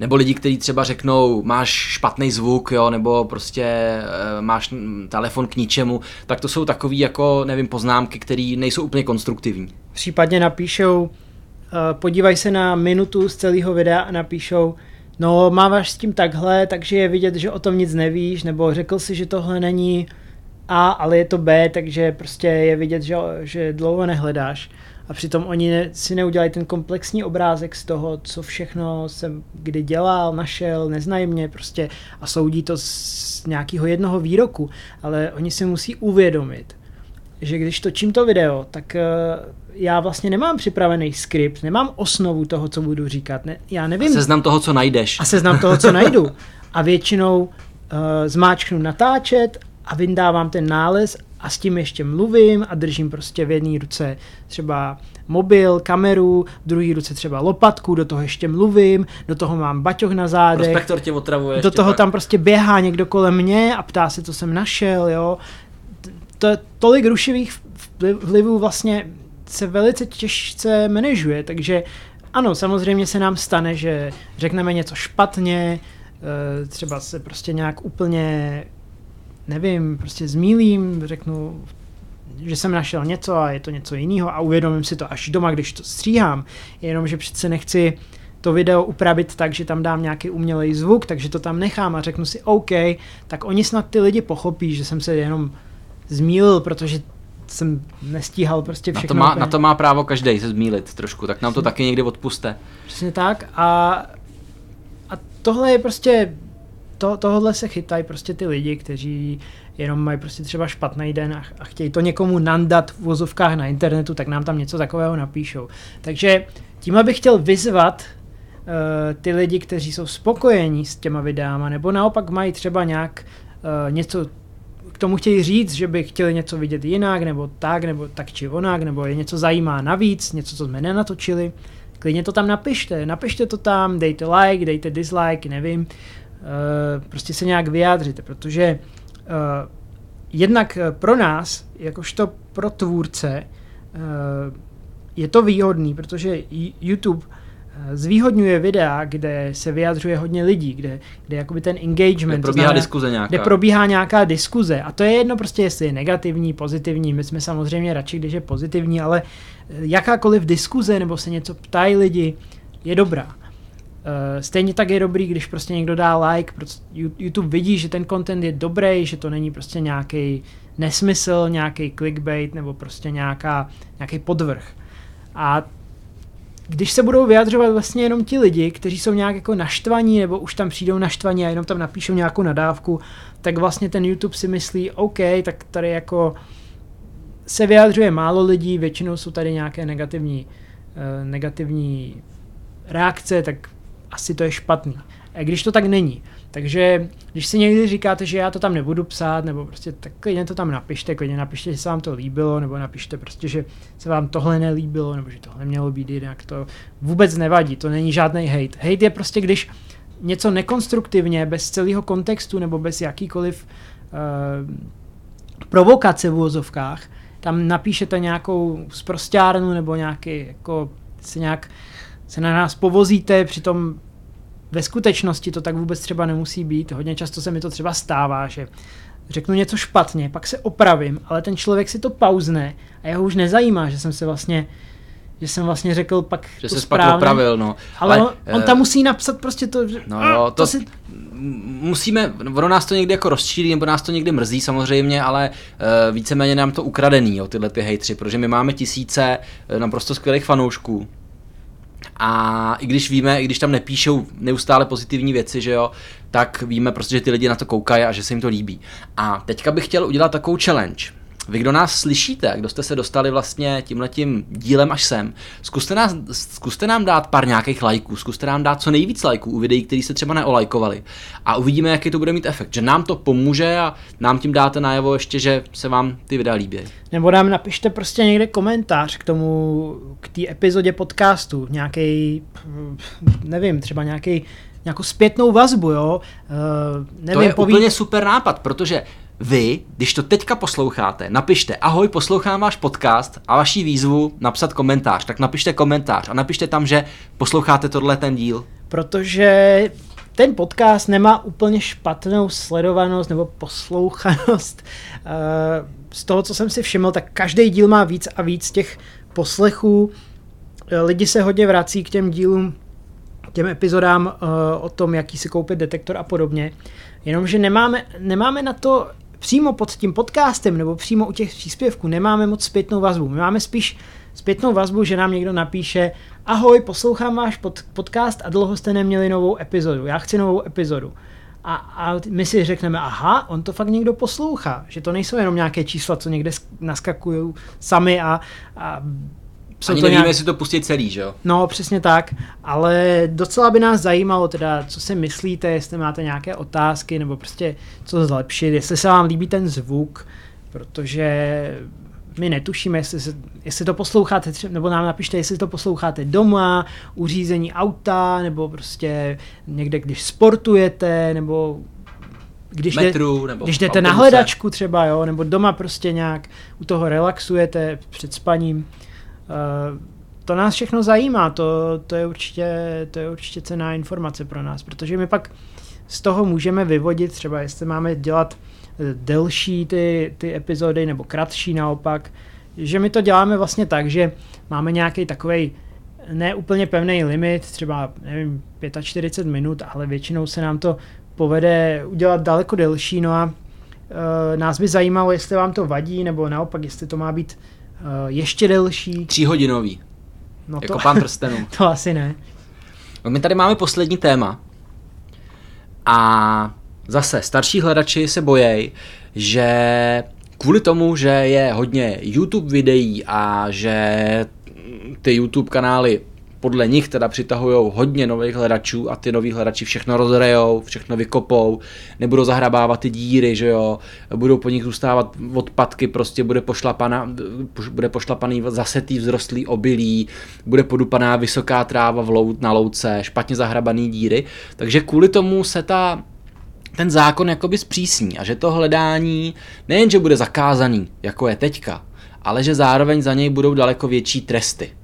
Nebo lidi, kteří třeba řeknou, máš špatný zvuk, jo, nebo prostě e, máš telefon k ničemu, tak to jsou takové jako, nevím, poznámky, které nejsou úplně konstruktivní. Případně napíšou, e, podívej se na minutu z celého videa a napíšou, no máváš s tím takhle, takže je vidět, že o tom nic nevíš, nebo řekl si, že tohle není A, ale je to B, takže prostě je vidět, že, že dlouho nehledáš a přitom oni si neudělají ten komplexní obrázek z toho, co všechno jsem kdy dělal, našel, neznají mě prostě a soudí to z nějakého jednoho výroku, ale oni si musí uvědomit, že když točím to video, tak uh, já vlastně nemám připravený skript, nemám osnovu toho, co budu říkat, ne, já nevím. A seznam toho, co najdeš. A seznam toho, co najdu. A většinou uh, zmáčknu natáčet a vyndávám ten nález a s tím ještě mluvím a držím prostě v jedné ruce třeba mobil, kameru, v druhé ruce třeba lopatku, do toho ještě mluvím, do toho mám baťoh na zádech. Prospektor tě otravuje. Do toho pak. tam prostě běhá někdo kolem mě a ptá se, co jsem našel, jo. To, tolik rušivých vlivů vlastně se velice těžce manažuje, takže ano, samozřejmě se nám stane, že řekneme něco špatně, eh, třeba se prostě nějak úplně nevím, prostě zmílím, řeknu, že jsem našel něco a je to něco jiného a uvědomím si to až doma, když to stříhám. Jenom, že přece nechci to video upravit tak, že tam dám nějaký umělej zvuk, takže to tam nechám a řeknu si OK, tak oni snad ty lidi pochopí, že jsem se jenom zmílil, protože jsem nestíhal prostě všechno. Na to má, na to má právo každý se zmílit trošku, tak nám to taky někdy odpuste. Přesně tak a, a tohle je prostě to, tohle se chytají prostě ty lidi, kteří jenom mají prostě třeba špatný den a, a chtějí to někomu nandat v vozovkách na internetu, tak nám tam něco takového napíšou. Takže tím bych chtěl vyzvat uh, ty lidi, kteří jsou spokojení s těma videama, nebo naopak mají třeba nějak uh, něco k tomu chtějí říct, že by chtěli něco vidět jinak, nebo tak, nebo tak či onak, nebo je něco zajímá navíc, něco, co jsme nenatočili, klidně to tam napište, napište to tam, dejte like, dejte dislike, nevím, prostě se nějak vyjádřit, protože eh, jednak eh, pro nás, jakožto pro tvůrce, je to výhodný, protože YouTube zvýhodňuje videa, kde se vyjadřuje hodně lidí, kde, kde jakoby ten engagement, kde probíhá znamená, diskuze nějaká. Kde probíhá nějaká diskuze. A to je jedno prostě, jestli je negativní, pozitivní. My jsme samozřejmě radši, když je pozitivní, ale jakákoliv diskuze nebo se něco ptají lidi, je dobrá. Uh, stejně tak je dobrý, když prostě někdo dá like, YouTube vidí, že ten content je dobrý, že to není prostě nějaký nesmysl, nějaký clickbait nebo prostě nějaká, nějaký podvrh. A když se budou vyjadřovat vlastně jenom ti lidi, kteří jsou nějak jako naštvaní nebo už tam přijdou naštvaní a jenom tam napíšou nějakou nadávku, tak vlastně ten YouTube si myslí, OK, tak tady jako se vyjadřuje málo lidí, většinou jsou tady nějaké negativní, uh, negativní reakce, tak asi to je špatný. A když to tak není. Takže když si někdy říkáte, že já to tam nebudu psát, nebo prostě tak klidně to tam napište, klidně napište, že se vám to líbilo, nebo napište prostě, že se vám tohle nelíbilo, nebo že tohle mělo být jinak, to vůbec nevadí, to není žádný hate. Hate je prostě, když něco nekonstruktivně, bez celého kontextu, nebo bez jakýkoliv uh, provokace v úvozovkách, tam napíšete nějakou zprostárnu nebo nějaký, jako se nějak se na nás povozíte, přitom ve skutečnosti to tak vůbec třeba nemusí být. Hodně často se mi to třeba stává, že řeknu něco špatně, pak se opravím, ale ten člověk si to pauzne a jeho už nezajímá, že jsem se vlastně že jsem vlastně řekl pak Že se pak opravil, no. Ale, ale on, on tam musí napsat prostě to, že... No jo, to, to si... Musíme, ono nás to někdy jako rozčílí, nebo nás to někdy mrzí samozřejmě, ale uh, víceméně nám to ukradený, jo, tyhle ty hejtři, protože my máme tisíce uh, naprosto skvělých fanoušků, a i když víme, i když tam nepíšou neustále pozitivní věci, že jo, tak víme prostě, že ty lidi na to koukají a že se jim to líbí. A teďka bych chtěl udělat takovou challenge. Vy, kdo nás slyšíte, kdo jste se dostali vlastně tímhletím dílem až sem, zkuste, nás, zkuste nám dát pár nějakých lajků, zkuste nám dát co nejvíc lajků u videí, které se třeba neolajkovali a uvidíme, jaký to bude mít efekt, že nám to pomůže a nám tím dáte najevo ještě, že se vám ty videa líbí. Nebo nám napište prostě někde komentář k tomu, k té epizodě podcastu, nějaký, nevím, třeba nějaký nějakou zpětnou vazbu, jo. Uh, nevím, to je poví... úplně super nápad, protože vy, když to teďka posloucháte, napište ahoj, poslouchám váš podcast a vaši výzvu napsat komentář, tak napište komentář a napište tam, že posloucháte tohle ten díl. Protože ten podcast nemá úplně špatnou sledovanost nebo poslouchanost. Eh, z toho, co jsem si všiml, tak každý díl má víc a víc těch poslechů. Eh, lidi se hodně vrací k těm dílům, těm epizodám eh, o tom, jaký si koupit detektor a podobně. Jenomže nemáme, nemáme na to přímo pod tím podcastem nebo přímo u těch příspěvků nemáme moc zpětnou vazbu. My máme spíš zpětnou vazbu, že nám někdo napíše ahoj, poslouchám váš pod, podcast a dlouho jste neměli novou epizodu. Já chci novou epizodu. A, a my si řekneme, aha, on to fakt někdo poslouchá, že to nejsou jenom nějaké čísla, co někde naskakují sami a, a Ani to nevíme, nějak... jestli to pustit celý, že jo? No, přesně tak, ale docela by nás zajímalo teda, co si myslíte, jestli máte nějaké otázky, nebo prostě co zlepšit, jestli se vám líbí ten zvuk, protože my netušíme, jestli, se, jestli to posloucháte, nebo nám napište, jestli to posloucháte doma, u řízení auta, nebo prostě někde, když sportujete, nebo když, Metru, nebo když jdete na hledačku třeba, jo, nebo doma prostě nějak u toho relaxujete před spaním. Eh, to nás všechno zajímá, to, to, je určitě, to je určitě cená informace pro nás, protože my pak z toho můžeme vyvodit třeba, jestli máme dělat eh, delší ty, ty epizody nebo kratší naopak, že my to děláme vlastně tak, že máme nějaký takový ne úplně pevný limit, třeba nevím, 45 minut, ale většinou se nám to povede udělat daleko delší, no a e, nás by zajímalo, jestli vám to vadí, nebo naopak, jestli to má být ještě delší. Tříhodinový. No jako to, pan prstenů. to asi ne. No my tady máme poslední téma. A zase starší hledači se bojejí, že kvůli tomu, že je hodně YouTube videí a že ty YouTube kanály podle nich teda přitahují hodně nových hledačů a ty noví hledači všechno rozrejou, všechno vykopou, nebudou zahrabávat ty díry, že jo, budou po nich zůstávat odpadky, prostě bude, pošlapana, bude pošlapaný zasetý vzrostlý obilí, bude podupaná vysoká tráva v lou, na louce, špatně zahrabaný díry, takže kvůli tomu se ta ten zákon jakoby zpřísní a že to hledání nejen, že bude zakázaný, jako je teďka, ale že zároveň za něj budou daleko větší tresty.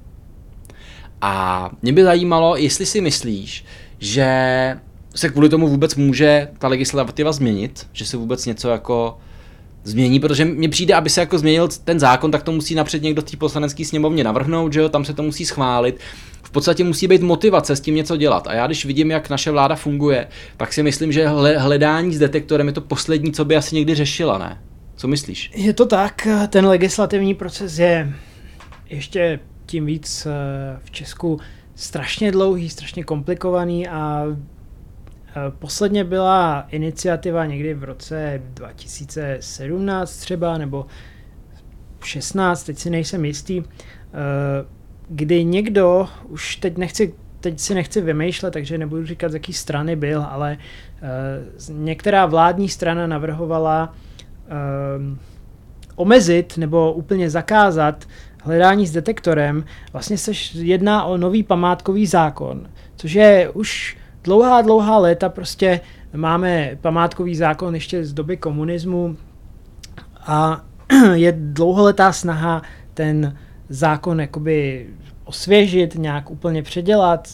A mě by zajímalo, jestli si myslíš, že se kvůli tomu vůbec může ta legislativa změnit, že se vůbec něco jako změní, protože mně přijde, aby se jako změnil ten zákon, tak to musí napřed někdo té poslanecké sněmovně navrhnout, že jo, tam se to musí schválit. V podstatě musí být motivace s tím něco dělat. A já když vidím, jak naše vláda funguje, tak si myslím, že hledání s detektorem je to poslední, co by asi někdy řešila, ne? Co myslíš? Je to tak, ten legislativní proces je ještě tím víc eh, v Česku strašně dlouhý, strašně komplikovaný a eh, posledně byla iniciativa někdy v roce 2017 třeba, nebo 16, teď si nejsem jistý, eh, kdy někdo, už teď nechci teď si nechci vymýšlet, takže nebudu říkat, z jaký strany byl, ale některá vládní strana navrhovala omezit nebo úplně zakázat hledání s detektorem, vlastně se jedná o nový památkový zákon, což je už dlouhá, dlouhá léta prostě máme památkový zákon ještě z doby komunismu a je dlouholetá snaha ten zákon jakoby osvěžit, nějak úplně předělat.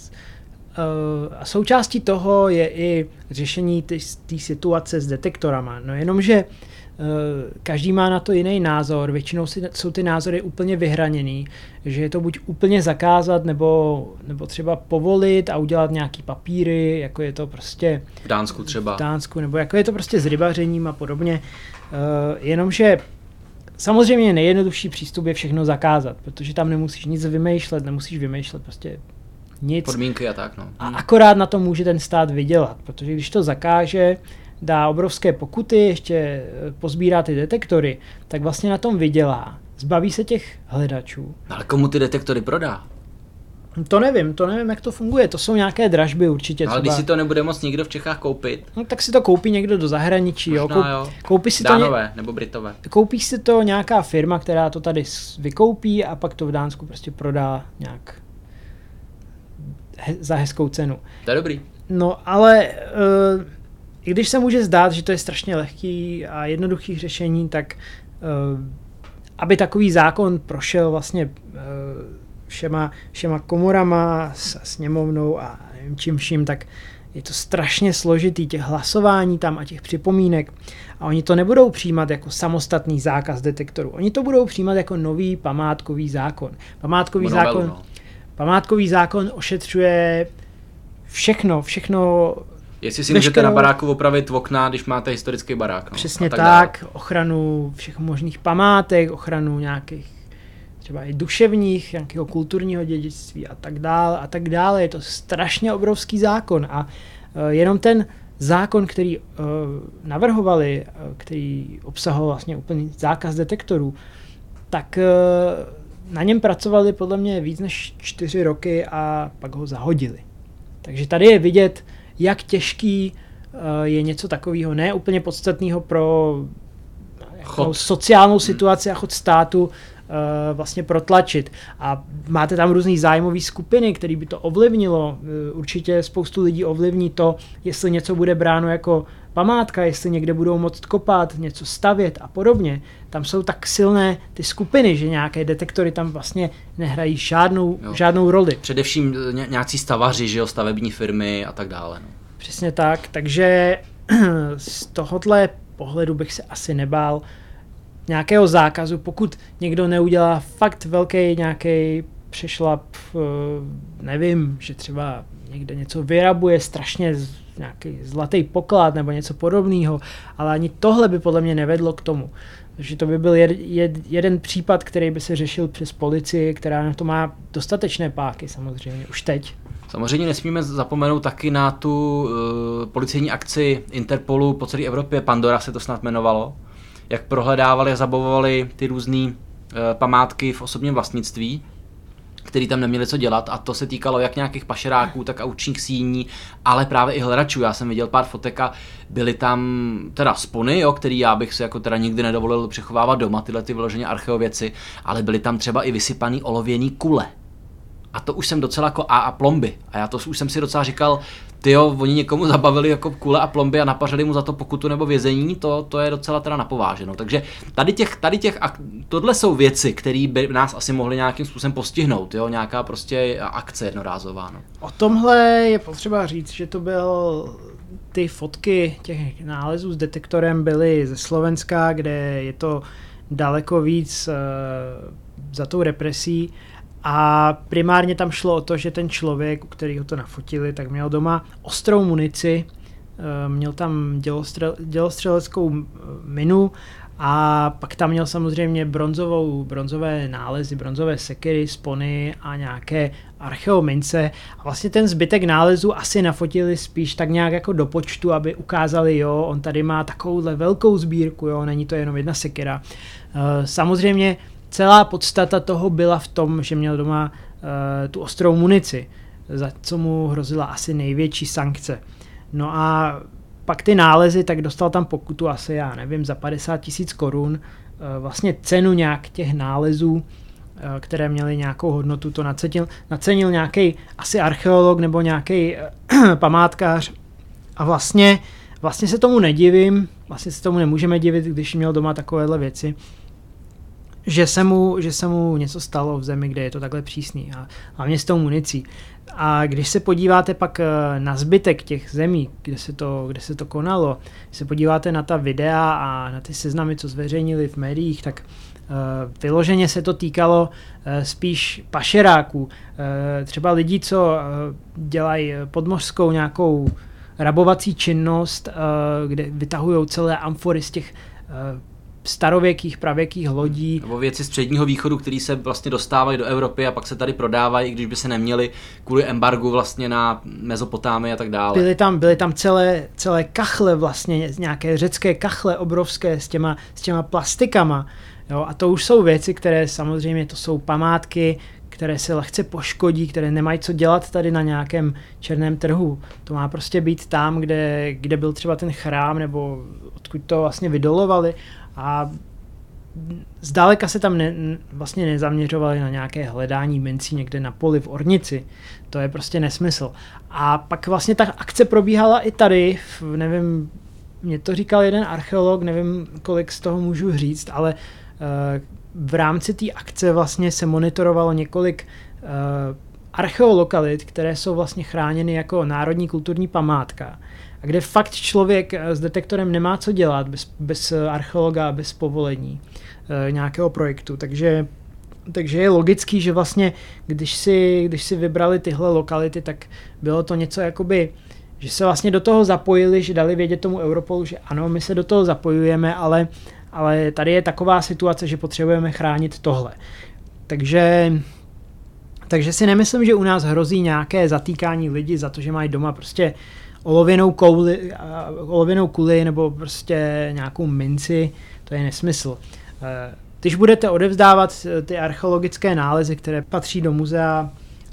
Eh, a součástí toho je i řešení té situace s detektorama. No jenomže každý má na to jiný názor, většinou si, jsou ty názory úplně vyhraněný, že je to buď úplně zakázat, nebo, nebo třeba povolit a udělat nějaký papíry, jako je to prostě... V Dánsku třeba. V Dánsku, nebo jako je to prostě s rybařením a podobně. Uh, jenomže samozřejmě nejjednodušší přístup je všechno zakázat, protože tam nemusíš nic vymýšlet, nemusíš vymýšlet prostě nic. Podmínky a tak, no. A akorát na to může ten stát vydělat, protože když to zakáže, dá obrovské pokuty, ještě eh, pozbírá ty detektory, tak vlastně na tom vydělá. Zbaví se těch hledačů. Ale komu ty detektory prodá? To nevím, to nevím, jak to funguje. To jsou nějaké dražby určitě. Ale když si to nebude moc nikdo v Čechách koupit. No, tak si to koupí někdo do zahraničí. Možná, jo. Koup, jo. Koupí si Dánové to ně, nebo Britové. koupí si to nějaká firma, která to tady vykoupí a pak to v Dánsku prostě prodá nějak he, za hezkou cenu. To je dobrý. No ale uh, i když se může zdát, že to je strašně lehký a jednoduchý řešení, tak uh, aby takový zákon prošel vlastně uh, všema, všema komorama, s sněmovnou a nevím čím vším, tak je to strašně složitý, těch hlasování tam a těch připomínek. A oni to nebudou přijímat jako samostatný zákaz detektoru. Oni to budou přijímat jako nový památkový zákon. Památkový Novelu, zákon, no. památkový zákon ošetřuje všechno, všechno Jestli si můžete Veškerou- na baráku opravit okna, když máte historický barák. No, Přesně tak, dále. tak ochranu všech možných památek, ochranu nějakých třeba i duševních, nějakého kulturního dědictví a tak dále a tak dále. Je to strašně obrovský zákon a uh, jenom ten zákon, který uh, navrhovali, uh, který obsahoval vlastně úplný zákaz detektorů, tak uh, na něm pracovali podle mě víc než čtyři roky a pak ho zahodili. Takže tady je vidět, jak těžký uh, je něco takového, ne úplně podstatného pro jako Chod. sociálnou situaci a chod státu vlastně protlačit. A máte tam různý zájmové skupiny, které by to ovlivnilo. Uh, určitě spoustu lidí ovlivní to, jestli něco bude bráno jako památka, jestli někde budou moct kopat, něco stavět a podobně. Tam jsou tak silné ty skupiny, že nějaké detektory tam vlastně nehrají žádnou, Jo. žádnou roli. Především eh, ně- nějací stavaři, že jo, stavební firmy a tak dále. No. Přesně tak, takže z tohohle pohledu bych se asi nebál nějakého zákazu, pokud někdo neudělá fakt velký nějaký přešlap, eh, nevím, že třeba někde něco vyrabuje strašně nějaký zlatý poklad nebo něco podobného, ale ani tohle by podle mě nevedlo k tomu. Takže to by byl jed, jed, jeden případ, který by se řešil přes policii, která na to má dostatečné páky samozřejmě, už teď. Samozřejmě nesmíme zapomenout taky na tu uh, policejní akci Interpolu po celé Evropě, Pandora se to snad jmenovalo, jak prohledávali a zabavovali ty různé uh, památky v osobním vlastnictví, který tam neměli co dělat a to se týkalo jak nějakých pašeráků, tak aučních síní, ale právě i hledačů. Já jsem viděl pár fotek a byly tam teda spony, jo, který já bych si jako teda nikdy nedovolil přechovávat doma, tyhle ty vyloženě archeověci, ale byly tam třeba i vysypaný olověný kule. A to už jsem docela jako a a plomby. A já to už jsem si docela říkal, ty jo, oni někomu zabavili jako kule a plomby a napařili mu za to pokutu nebo vězení, to, to je docela teda napováženo. Takže tady těch, tady těch, ak- tohle jsou věci, které by nás asi mohly nějakým způsobem postihnout, jo, nějaká prostě akce jednorázová. No. O tomhle je potřeba říct, že to byl ty fotky těch nálezů s detektorem byly ze Slovenska, kde je to daleko víc uh, za tou represí a primárně tam šlo o to, že ten člověk, u kterého to nafotili, tak měl doma ostrou munici, eh, měl tam dělostřel, dělostřeleckou eh, minu a pak tam měl samozřejmě bronzovou, bronzové nálezy, bronzové sekery, spony a nějaké archeomince. A vlastně ten zbytek nálezu asi nafotili spíš tak nějak jako do počtu, aby ukázali, jo, on tady má takovouhle velkou sbírku, jo, není to jenom jedna sekera. Eh, Samozřejmě celá podstata toho byla v tom, že měl doma uh, tu ostrou munici, za co mu hrozila asi největší sankce. No a pak ty nálezy, tak dostal tam pokutu asi, já nevím, za 50 tisíc korun. Uh, vlastně cenu nějak těch nálezů, uh, které měly nějakou hodnotu, to nacenil, nacenil nějaký asi archeolog nebo nějaký památkář. A vlastně, vlastně se tomu nedivím, vlastně se tomu nemůžeme divit, když měl doma takovéhle věci že se, mu, že se mu něco stalo v zemi, kde je to takhle přísný a hlavně s tou municí. A když se podíváte pak eh, na zbytek těch zemí, kde se to, kde se to konalo, když se podíváte na ta videa a na ty seznamy, co zveřejnili v médiích, tak uh, vyloženě se to týkalo uh, spíš pašeráků, uh, třeba lidí, co dělají podmořskou nějakou rabovací činnost, kde vytahují celé amfory z těch starověkých, pravěkých lodí. Nebo věci z předního východu, které se vlastně dostávají do Evropy a pak se tady prodávají, když by se neměli kvůli embargu vlastně na Mezopotámii a tak dále. Byly tam, byly tam celé, celé kachle vlastně, nějaké řecké kachle obrovské s těma, s těma plastikama. Jo, a to už jsou věci, které samozřejmě to jsou památky, které se lehce poškodí, které nemají co dělat tady na nějakém černém trhu. To má prostě být tam, kde, kde byl třeba ten chrám, nebo odkud to vlastně vydolovali a zdáleka se tam ne, vlastně nezaměřovali na nějaké hledání mincí někde na poli v Ornici. To je prostě nesmysl. A pak vlastně ta akce probíhala i tady, v, nevím, mě to říkal jeden archeolog, nevím, kolik z toho můžu říct, ale uh, v rámci té akce vlastně se monitorovalo několik uh, archeolokalit, které jsou vlastně chráněny jako národní kulturní památka. A kde fakt člověk s detektorem nemá co dělat bez, bez archeologa, bez povolení uh, nějakého projektu. Takže takže je logický, že vlastně, když si, když si vybrali tyhle lokality, tak bylo to něco jakoby, že se vlastně do toho zapojili, že dali vědět tomu Europolu, že ano, my se do toho zapojujeme, ale ale tady je taková situace, že potřebujeme chránit tohle. Takže, takže si nemyslím, že u nás hrozí nějaké zatýkání lidí za to, že mají doma prostě olověnou, kouli, olověnou kuli nebo prostě nějakou minci, to je nesmysl. Eh, když budete odevzdávat eh, ty archeologické nálezy, které patří do muzea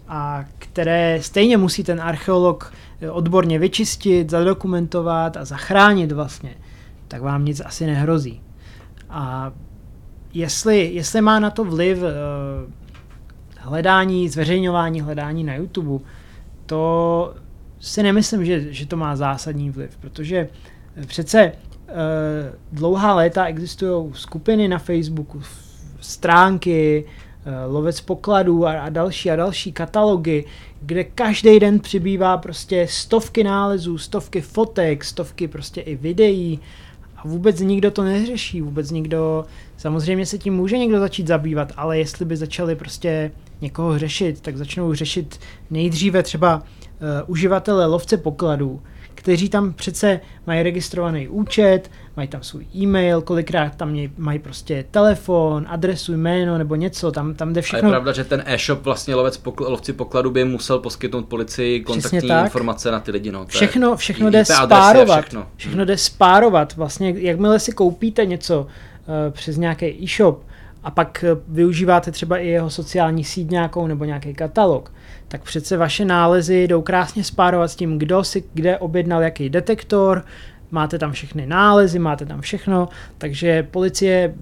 a které stejně musí ten archeolog eh, odborně vyčistit, zadokumentovat a zachránit vlastně, tak vám nic asi nehrozí. A jestli, jestli má na to vliv hledání, zveřejňování hledání na YouTube, to si nemyslím, že, že to má zásadní vliv, protože přece uh, dlouhá léta existují skupiny na Facebooku, stránky, uh, lovec pokladů a, a další a další katalogy, kde každý den přibývá prostě stovky nálezů, stovky fotek, stovky prostě i videí a vůbec nikdo to neřeší, vůbec nikdo, samozřejmě se tím může někdo začít zabývat, ale jestli by začali prostě někoho řešit, tak začnou řešit nejdříve třeba uh, uživatele lovce pokladů, kteří tam přece mají registrovaný účet, mají tam svůj e-mail, kolikrát tam mají prostě telefon, adresu, jméno nebo něco, tam, tam jde všechno. A je pravda, že ten e-shop vlastně lovec pokl- lovci pokladu by musel poskytnout policii kontaktní informace na ty lidi. No. všechno, všechno jde spárovat. Všechno. všechno jde spárovat. Vlastně, jakmile si koupíte něco uh, přes nějaký e-shop, a pak eh, využíváte třeba i jeho sociální síť nějakou nebo nějaký katalog, tak přece vaše nálezy jdou krásně spárovat s tím, kdo si kde objednal jaký detektor, máte tam všechny nálezy, máte tam všechno, takže policie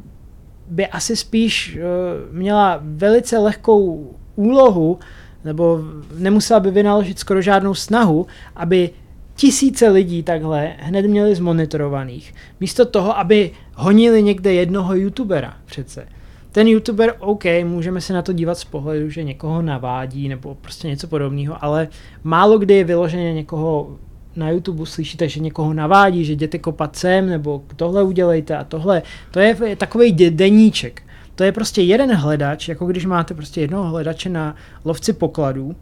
by asi spíš uh, měla velice lehkou úlohu, nebo nemusela by vynaložit skoro žádnou snahu, aby tisíce lidí takhle hned měli zmonitorovaných. Místo toho, aby honili někde jednoho youtubera přece ten youtuber, OK, můžeme se na to dívat z pohledu, že někoho navádí nebo prostě něco podobného, ale málo kdy je vyloženě někoho na YouTube slyšíte, že někoho navádí, že jděte kopat sem, nebo tohle udělejte a tohle. To je takový deníček. To je prostě jeden hledač, jako když máte prostě jednoho hledače na lovci pokladů,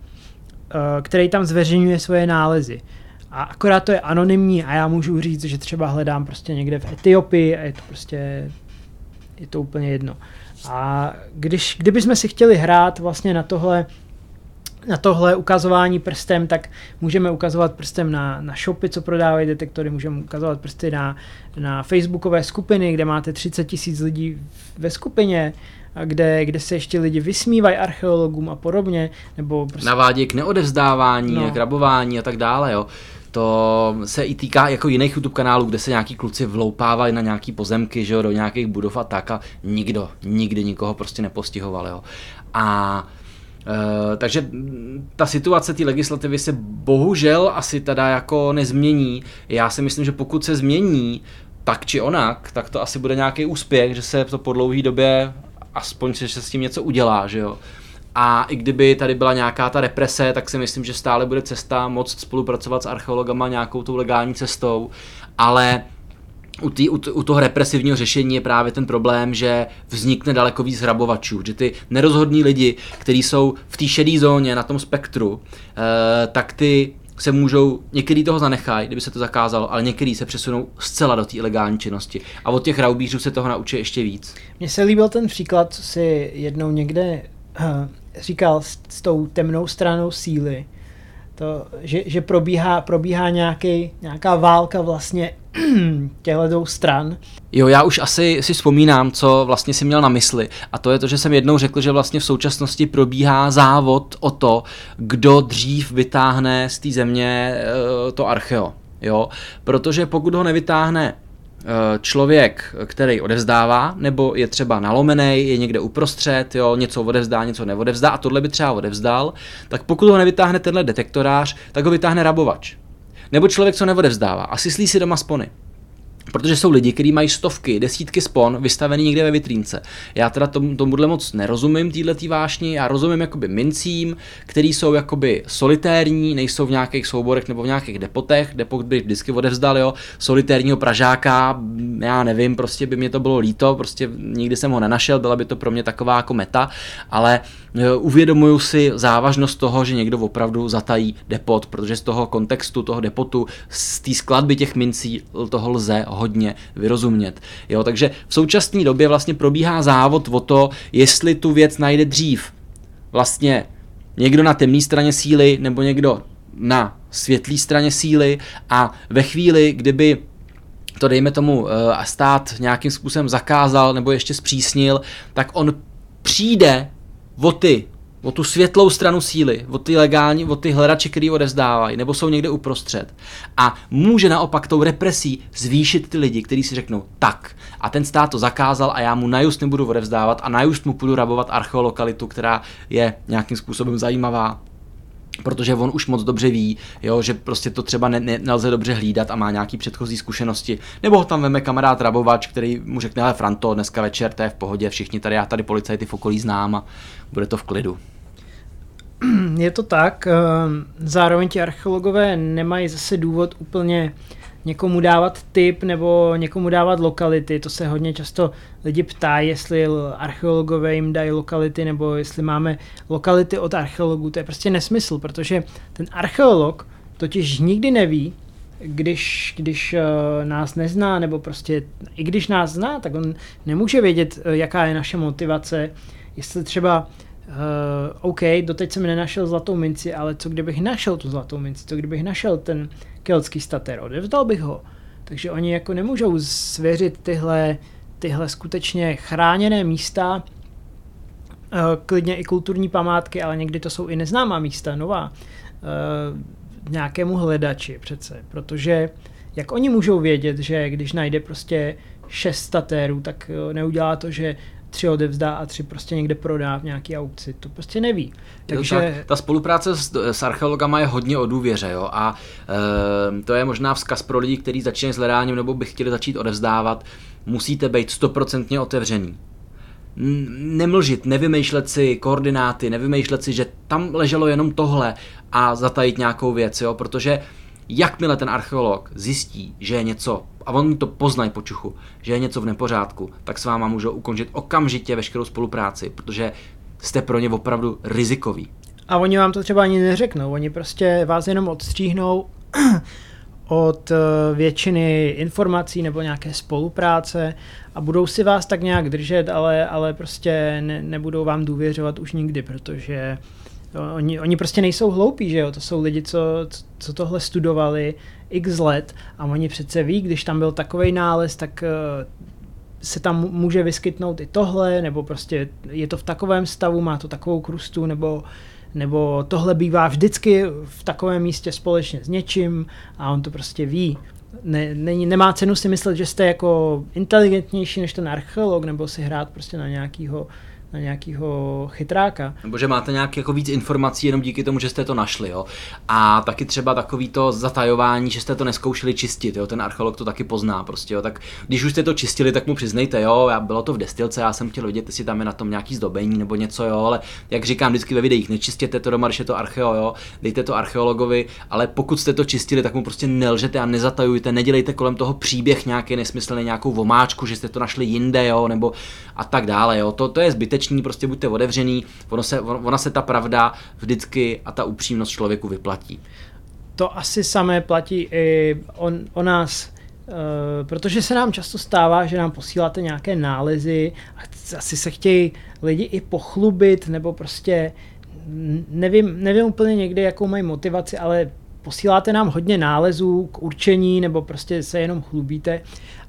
eh, který tam zveřejňuje svoje nálezy. A akorát to je anonymní a já můžu říct, že třeba hledám prostě někde v Etiopii a je to prostě, je to úplně jedno. A když, kdybychom si chtěli hrát vlastně na tohle, na tohle ukazování prstem, tak můžeme ukazovat prstem na, na shopy, co prodávají detektory, můžeme ukazovat prsty na, na facebookové skupiny, kde máte 30 tisíc lidí ve skupině, kde, kde se ještě lidi vysmívají archeologům a podobně, nebo prostě... Navádí k neodevzdávání, no. k rabování a tak dále, jo. To se i týká jako jiných YouTube kanálů, kde se nějaký kluci vloupávají na nějaký pozemky, že jo, do nějakých budov a tak a nikdo, nikdy nikoho prostě nepostihoval, jo. A Uh, takže ta situace té legislativy se bohužel asi teda jako nezmění. Já si myslím, že pokud se změní tak či onak, tak to asi bude nějaký úspěch, že se to po dlouhé době aspoň se, se s tím něco udělá, že jo. A i kdyby tady byla nějaká ta represe, tak si myslím, že stále bude cesta moc spolupracovat s archeologama nějakou tou legální cestou, ale u, tý, u, u toho represivního řešení je právě ten problém, že vznikne daleko víc hrabovačů, že ty nerozhodní lidi, kteří jsou v té šedé zóně na tom spektru, eh, tak ty se můžou, některý toho zanechají, kdyby se to zakázalo, ale některý se přesunou zcela do té ilegální činnosti. A od těch raubířů se toho naučí ještě víc. Mně se líbil ten příklad, co si jednou někde uh, říkal s, s tou temnou stranou síly, to, že, že probíhá, probíhá nějaký, nějaká válka vlastně těchto stran. Jo, já už asi si vzpomínám, co vlastně si měl na mysli. A to je to, že jsem jednou řekl, že vlastně v současnosti probíhá závod o to, kdo dřív vytáhne z té země eh, to archeo. Jo? Protože pokud ho nevytáhne člověk, který odevzdává, nebo je třeba nalomený, je někde uprostřed, jo, něco odevzdá, něco neodevzdá a tohle by třeba odevzdal, tak pokud ho nevytáhne tenhle detektorář, tak ho vytáhne rabovač. Nebo člověk, co neodevzdává a syslí si doma spony. Protože jsou lidi, kteří mají stovky, desítky spon vystavený někde ve vitrínce. Já teda tomu, tomuhle moc nerozumím, týhletý vášni, já rozumím jakoby mincím, který jsou jakoby solitérní, nejsou v nějakých souborech nebo v nějakých depotech, depot by vždycky odevzdal, jo, solitérního pražáka, já nevím, prostě by mě to bylo líto, prostě nikdy jsem ho nenašel, byla by to pro mě taková jako meta, ale uvědomuju si závažnost toho, že někdo opravdu zatají depot, protože z toho kontextu toho depotu, z té skladby těch mincí toho lze hodně vyrozumět. Jo, takže v současné době vlastně probíhá závod o to, jestli tu věc najde dřív. Vlastně někdo na temné straně síly nebo někdo na světlé straně síly a ve chvíli, kdyby to dejme tomu a stát nějakým způsobem zakázal nebo ještě zpřísnil, tak on přijde o ty o tu světlou stranu síly, o ty legální, o ty hledače, který odevzdávají, nebo jsou někde uprostřed. A může naopak tou represí zvýšit ty lidi, kteří si řeknou tak. A ten stát to zakázal a já mu najust nebudu odevzdávat a najust mu půjdu rabovat archeolokalitu, která je nějakým způsobem zajímavá, protože on už moc dobře ví, jo, že prostě to třeba ne, ne, nelze dobře hlídat a má nějaký předchozí zkušenosti. Nebo ho tam veme kamarád Rabovač, který mu řekne, ale Franto, dneska večer, to je v pohodě, všichni tady, já tady policajty v okolí znám a bude to v klidu. Je to tak, eh, zároveň ti archeologové nemají zase důvod úplně někomu dávat tip nebo někomu dávat lokality. To se hodně často lidi ptá, jestli archeologové jim dají lokality nebo jestli máme lokality od archeologů. To je prostě nesmysl, protože ten archeolog totiž nikdy neví, když, když uh, nás nezná, nebo prostě i když nás zná, tak on nemůže vědět, uh, jaká je naše motivace, jestli třeba uh, OK, doteď jsem nenašel zlatou minci, ale co kdybych našel tu zlatou minci, co kdybych našel ten keltský stater, odevzdal bych ho. Takže oni jako nemůžou svěřit tyhle, tyhle skutečně chráněné místa, uh, klidně i kulturní památky, ale někdy to jsou i neznámá místa, nová, uh, nějakému hledači přece, protože jak oni můžou vědět, že když najde prostě šest statérů, tak neudělá to, že tři odevzdá a tři prostě někde prodá v nějaký aukci. To prostě neví. Takže... Jo, tak, ta spolupráce s, s archeologama je hodně o důvěře jo? a e, to je možná vzkaz pro lidi, kteří začínají s hledáním nebo by chtěli začít odevzdávat. Musíte být stoprocentně otevřený. Nemlžit, nevymýšlet si koordináty, nevymýšlet si, že tam leželo jenom tohle a zatajit nějakou věc, jo? protože jakmile ten archeolog zjistí, že je něco a on to poznají po čuchu, že je něco v nepořádku, tak s váma můžou ukončit okamžitě veškerou spolupráci, protože jste pro ně opravdu rizikový. A oni vám to třeba ani neřeknou, oni prostě vás jenom odstříhnou od eh, většiny informací nebo nějaké spolupráce a budou si vás tak nějak držet, ale, ale prostě ne, nebudou vám důvěřovat už nikdy, protože Oni, oni prostě nejsou hloupí, že jo? To jsou lidi, co, co tohle studovali x let a oni přece ví, když tam byl takový nález, tak uh, se tam může vyskytnout i tohle, nebo prostě je to v takovém stavu, má to takovou krustu, nebo, nebo tohle bývá vždycky v takovém místě společně s něčím a on to prostě ví. Ne, není, nemá cenu si myslet, že jste jako inteligentnější než ten archeolog, nebo si hrát prostě na nějakýho na nějakého chytráka. Nebo že máte nějak jako víc informací jenom díky tomu, že jste to našli, jo. A taky třeba takový to zatajování, že jste to neskoušeli čistit, jo. Ten archeolog to taky pozná prostě, jo. Tak když už jste to čistili, tak mu přiznejte, jo, já, bylo to v destilce, já jsem chtěl vidět, jestli tam je na tom nějaký zdobení nebo něco, jo, ale jak říkám vždycky ve videích, nečistěte to doma, když je to archeo, jo, dejte to archeologovi, ale pokud jste to čistili, tak mu prostě nelžete a nezatajujte, nedělejte kolem toho příběh nějaký nesmyslný, nějakou vomáčku, že jste to našli jinde, jo, nebo a tak dále, jo. To, to je zbytečné skutečný, prostě buďte otevřený, ono se, ona se ta pravda vždycky a ta upřímnost člověku vyplatí. to asi samé platí i o, o nás, uh, protože se nám často stává, že nám posíláte nějaké nálezy a asi se chtějí lidi i pochlubit, nebo prostě nevím, nevím úplně někdy, jakou mají motivaci, ale posíláte nám hodně nálezů k určení, nebo prostě se jenom chlubíte,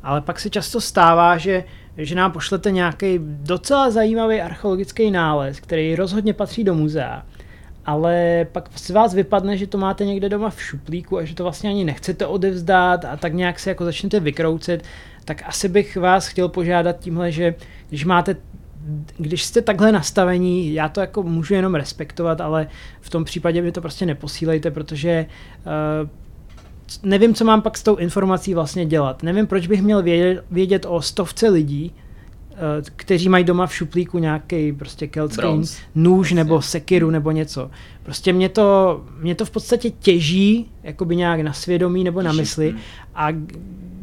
ale pak se často stává, že že nám pošlete nějaký docela zajímavý archeologický nález, který rozhodně patří do muzea, ale pak z vás vypadne, že to máte někde doma v šuplíku a že to vlastně ani nechcete odevzdát a tak nějak se jako začnete vykroucet, tak asi bych vás chtěl požádat tímhle, že když máte když jste takhle nastavení, já to jako můžu jenom respektovat, ale v tom případě mi to prostě neposílejte, protože uh, nevím, co mám pak s tou informací vlastně dělat. Nevím, proč bych měl vědět, vědět o stovce lidí, uh, kteří mají doma v šuplíku nějaký prostě keltský Bronze. nůž nebo sekiru nebo něco. Prostě mě to, mě to v podstatě těží, jakoby nějak na svědomí nebo na mysli a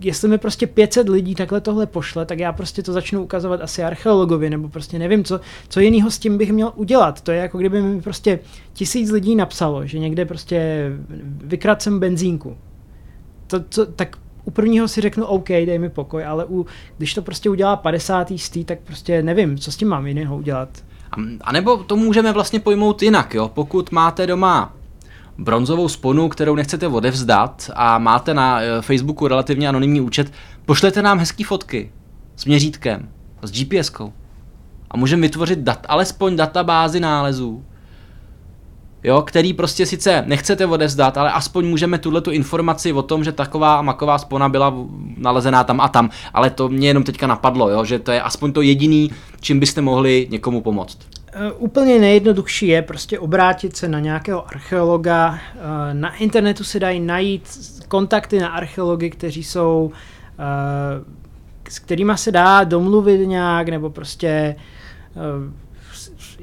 jestli mi prostě 500 lidí takhle tohle pošle, tak já prostě to začnu ukazovat asi archeologovi, nebo prostě nevím, co, co jiného s tím bych měl udělat. To je jako kdyby mi prostě tisíc lidí napsalo, že někde prostě vykrat jsem benzínku. To, to, tak u prvního si řeknu OK, dej mi pokoj, ale u, když to prostě udělá 50. stý, tak prostě nevím, co s tím mám jiného udělat. A, nebo to můžeme vlastně pojmout jinak, jo? Pokud máte doma bronzovou sponu, kterou nechcete odevzdat a máte na eh, Facebooku relativně anonymní účet, pošlete nám hezký fotky s měřítkem, s GPSkou a můžeme vytvořit dat, alespoň databázi nálezů, jo, který prostě sice nechcete odevzdat, ale aspoň můžeme tuhle tu informaci o tom, že taková maková spona byla nalezená tam a tam, ale to mě jenom teďka napadlo, jo, že to je aspoň to jediný, čím byste mohli někomu pomoct. Uh, úplně nejjednodušší je prostě obrátit se na nějakého archeologa. Uh, na internetu se dají najít kontakty na archeology, kteří jsou, uh, s kterými se dá domluvit nějak, nebo prostě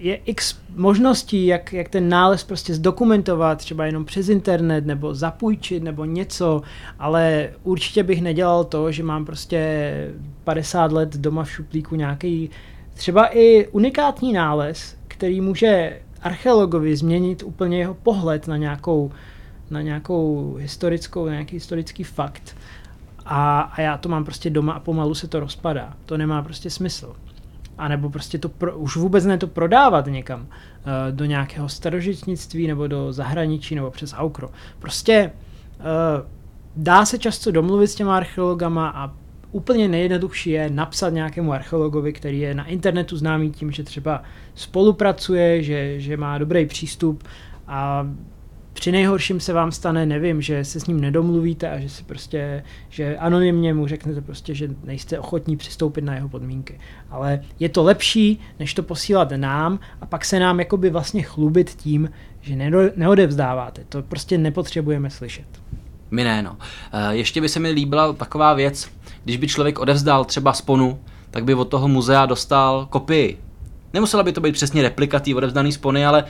je x možností, jak, jak ten nález prostě zdokumentovat, třeba jenom přes internet, nebo zapůjčit, nebo něco, ale určitě bych nedělal to, že mám prostě 50 let doma v šuplíku nějaký třeba i unikátní nález, který může archeologovi změnit úplně jeho pohled na nějakou, na nějakou historickou, na nějaký historický fakt. A, a já to mám prostě doma a pomalu se to rozpadá. To nemá prostě smysl. A nebo prostě to pro, už vůbec ne to prodávat někam uh, do nějakého starožitnictví nebo do zahraničí nebo přes Aukro. Prostě uh, dá se často domluvit s těma archeologama a úplně nejjednodušší je napsat nějakému archeologovi, který je na internetu známý tím, že třeba spolupracuje, že, že má dobrý přístup a při nejhorším se vám stane, nevím, že se s ním nedomluvíte a že si prostě, že anonymně mu řeknete prostě, že nejste ochotní přistoupit na jeho podmínky. Ale je to lepší, než to posílat nám a pak se nám jakoby vlastně chlubit tím, že neodevzdáváte. To prostě nepotřebujeme slyšet. My ne, no. Eh, ještě by se mi líbila taková věc, když by člověk odevzdal třeba sponu, tak by od toho muzea dostal kopii. Nemusela by to být přesně replika té odevzdané spony, ale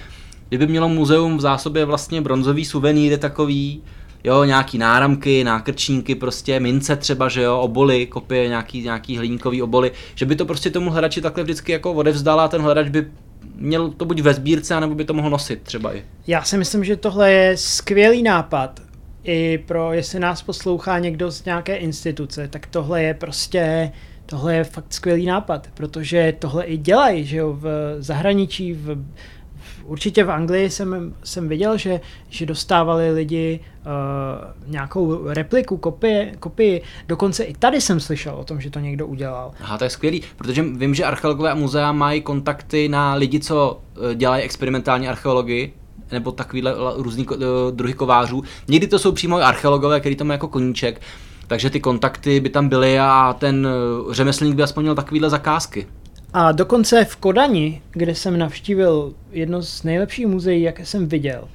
kdyby mělo muzeum v zásobě vlastně bronzový suvenýry takový, jo, nějaký náramky, nákrčníky, prostě mince třeba, že jo, oboly, kopie, nějaký, nějaký hliníkový oboly, že by to prostě tomu hledači takhle vždycky jako odevzdala a ten hledač by měl to buď ve sbírce, nebo by to mohl nosit třeba i. Já si myslím, že tohle je skvělý nápad i pro, jestli nás poslouchá někdo z nějaké instituce, tak tohle je prostě, tohle je fakt skvělý nápad, protože tohle i dělají, že jo, v zahraničí, v, v určitě v Anglii jsem, jsem viděl, že, že dostávali lidi uh, nějakou repliku, kopii, kopii, dokonce i tady jsem slyšel o tom, že to někdo udělal. Aha, to je skvělý, protože vím, že archeologové a muzea mají kontakty na lidi, co eh, dělají experimentální archeologii, nebo takovýhle různý uh, druhy kovářů. Někdy to jsou přímo archeologové, který to mají jako koníček, takže ty kontakty by tam byly a ten řemeslník by aspoň měl takovýhle zakázky. A dokonce v Kodani, kde jsem navštívil jedno z nejlepších muzeí, jaké jsem viděl,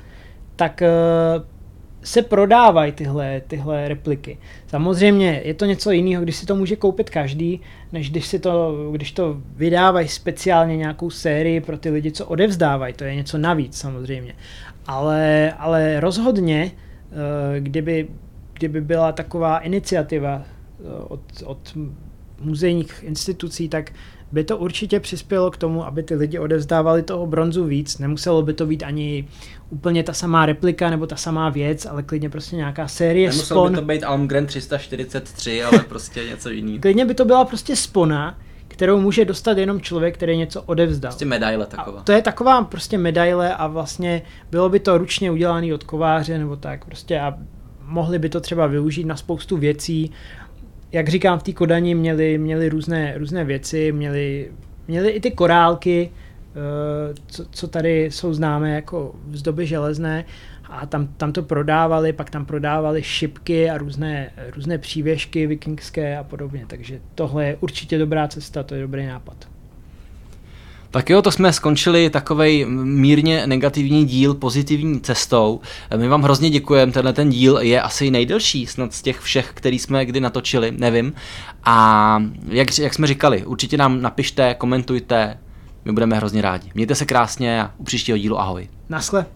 tak uh, se prodávají tyhle, tyhle repliky. Samozřejmě je to něco jiného, když si to může koupit každý, než když, si to, když to vydávají speciálně nějakou sérii pro ty lidi, co odevzdávají. To je něco navíc samozřejmě. Ale, ale rozhodně, eh, kdyby, kdyby byla taková iniciativa eh, od, od muzejních institucí, tak by to určitě přispělo k tomu, aby ty lidi odevzdávali toho bronzu víc. Nemuselo by to být ani úplně ta samá replika nebo ta samá věc, ale klidně prostě nějaká série Nemuselo spon. by to být Almgren 343, ale prostě něco jiného. Klidně by to byla prostě spona, kterou může dostat jenom člověk, který něco odevzdal. Prostě medaile taková. A to je taková prostě medaile a vlastně bylo by to ručně udělané od kováře nebo tak prostě a mohli by to třeba využít na spoustu věcí. Jak říkám, v té Kodani měli, měli různé, různé věci, měli, měli i ty korálky, eh, co, co tady jsou známé jako z doby železné a tam, tam to prodávali, pak tam prodávali šipky a různé, různé přívěšky vikingské a podobně, takže tohle je určitě dobrá cesta, to je dobrý nápad. Tak jo, to jsme skončili takovej mírně negativní díl pozitivní cestou. My vám hrozně děkujeme, tenhle ten díl je asi nejdelší snad z těch všech, který jsme kdy natočili, nevím. A jak, jak jsme říkali, určitě nám napište, komentujte, my budeme hrozně rádi. Mějte se krásně a u příštího dílu ahoj. Nasle.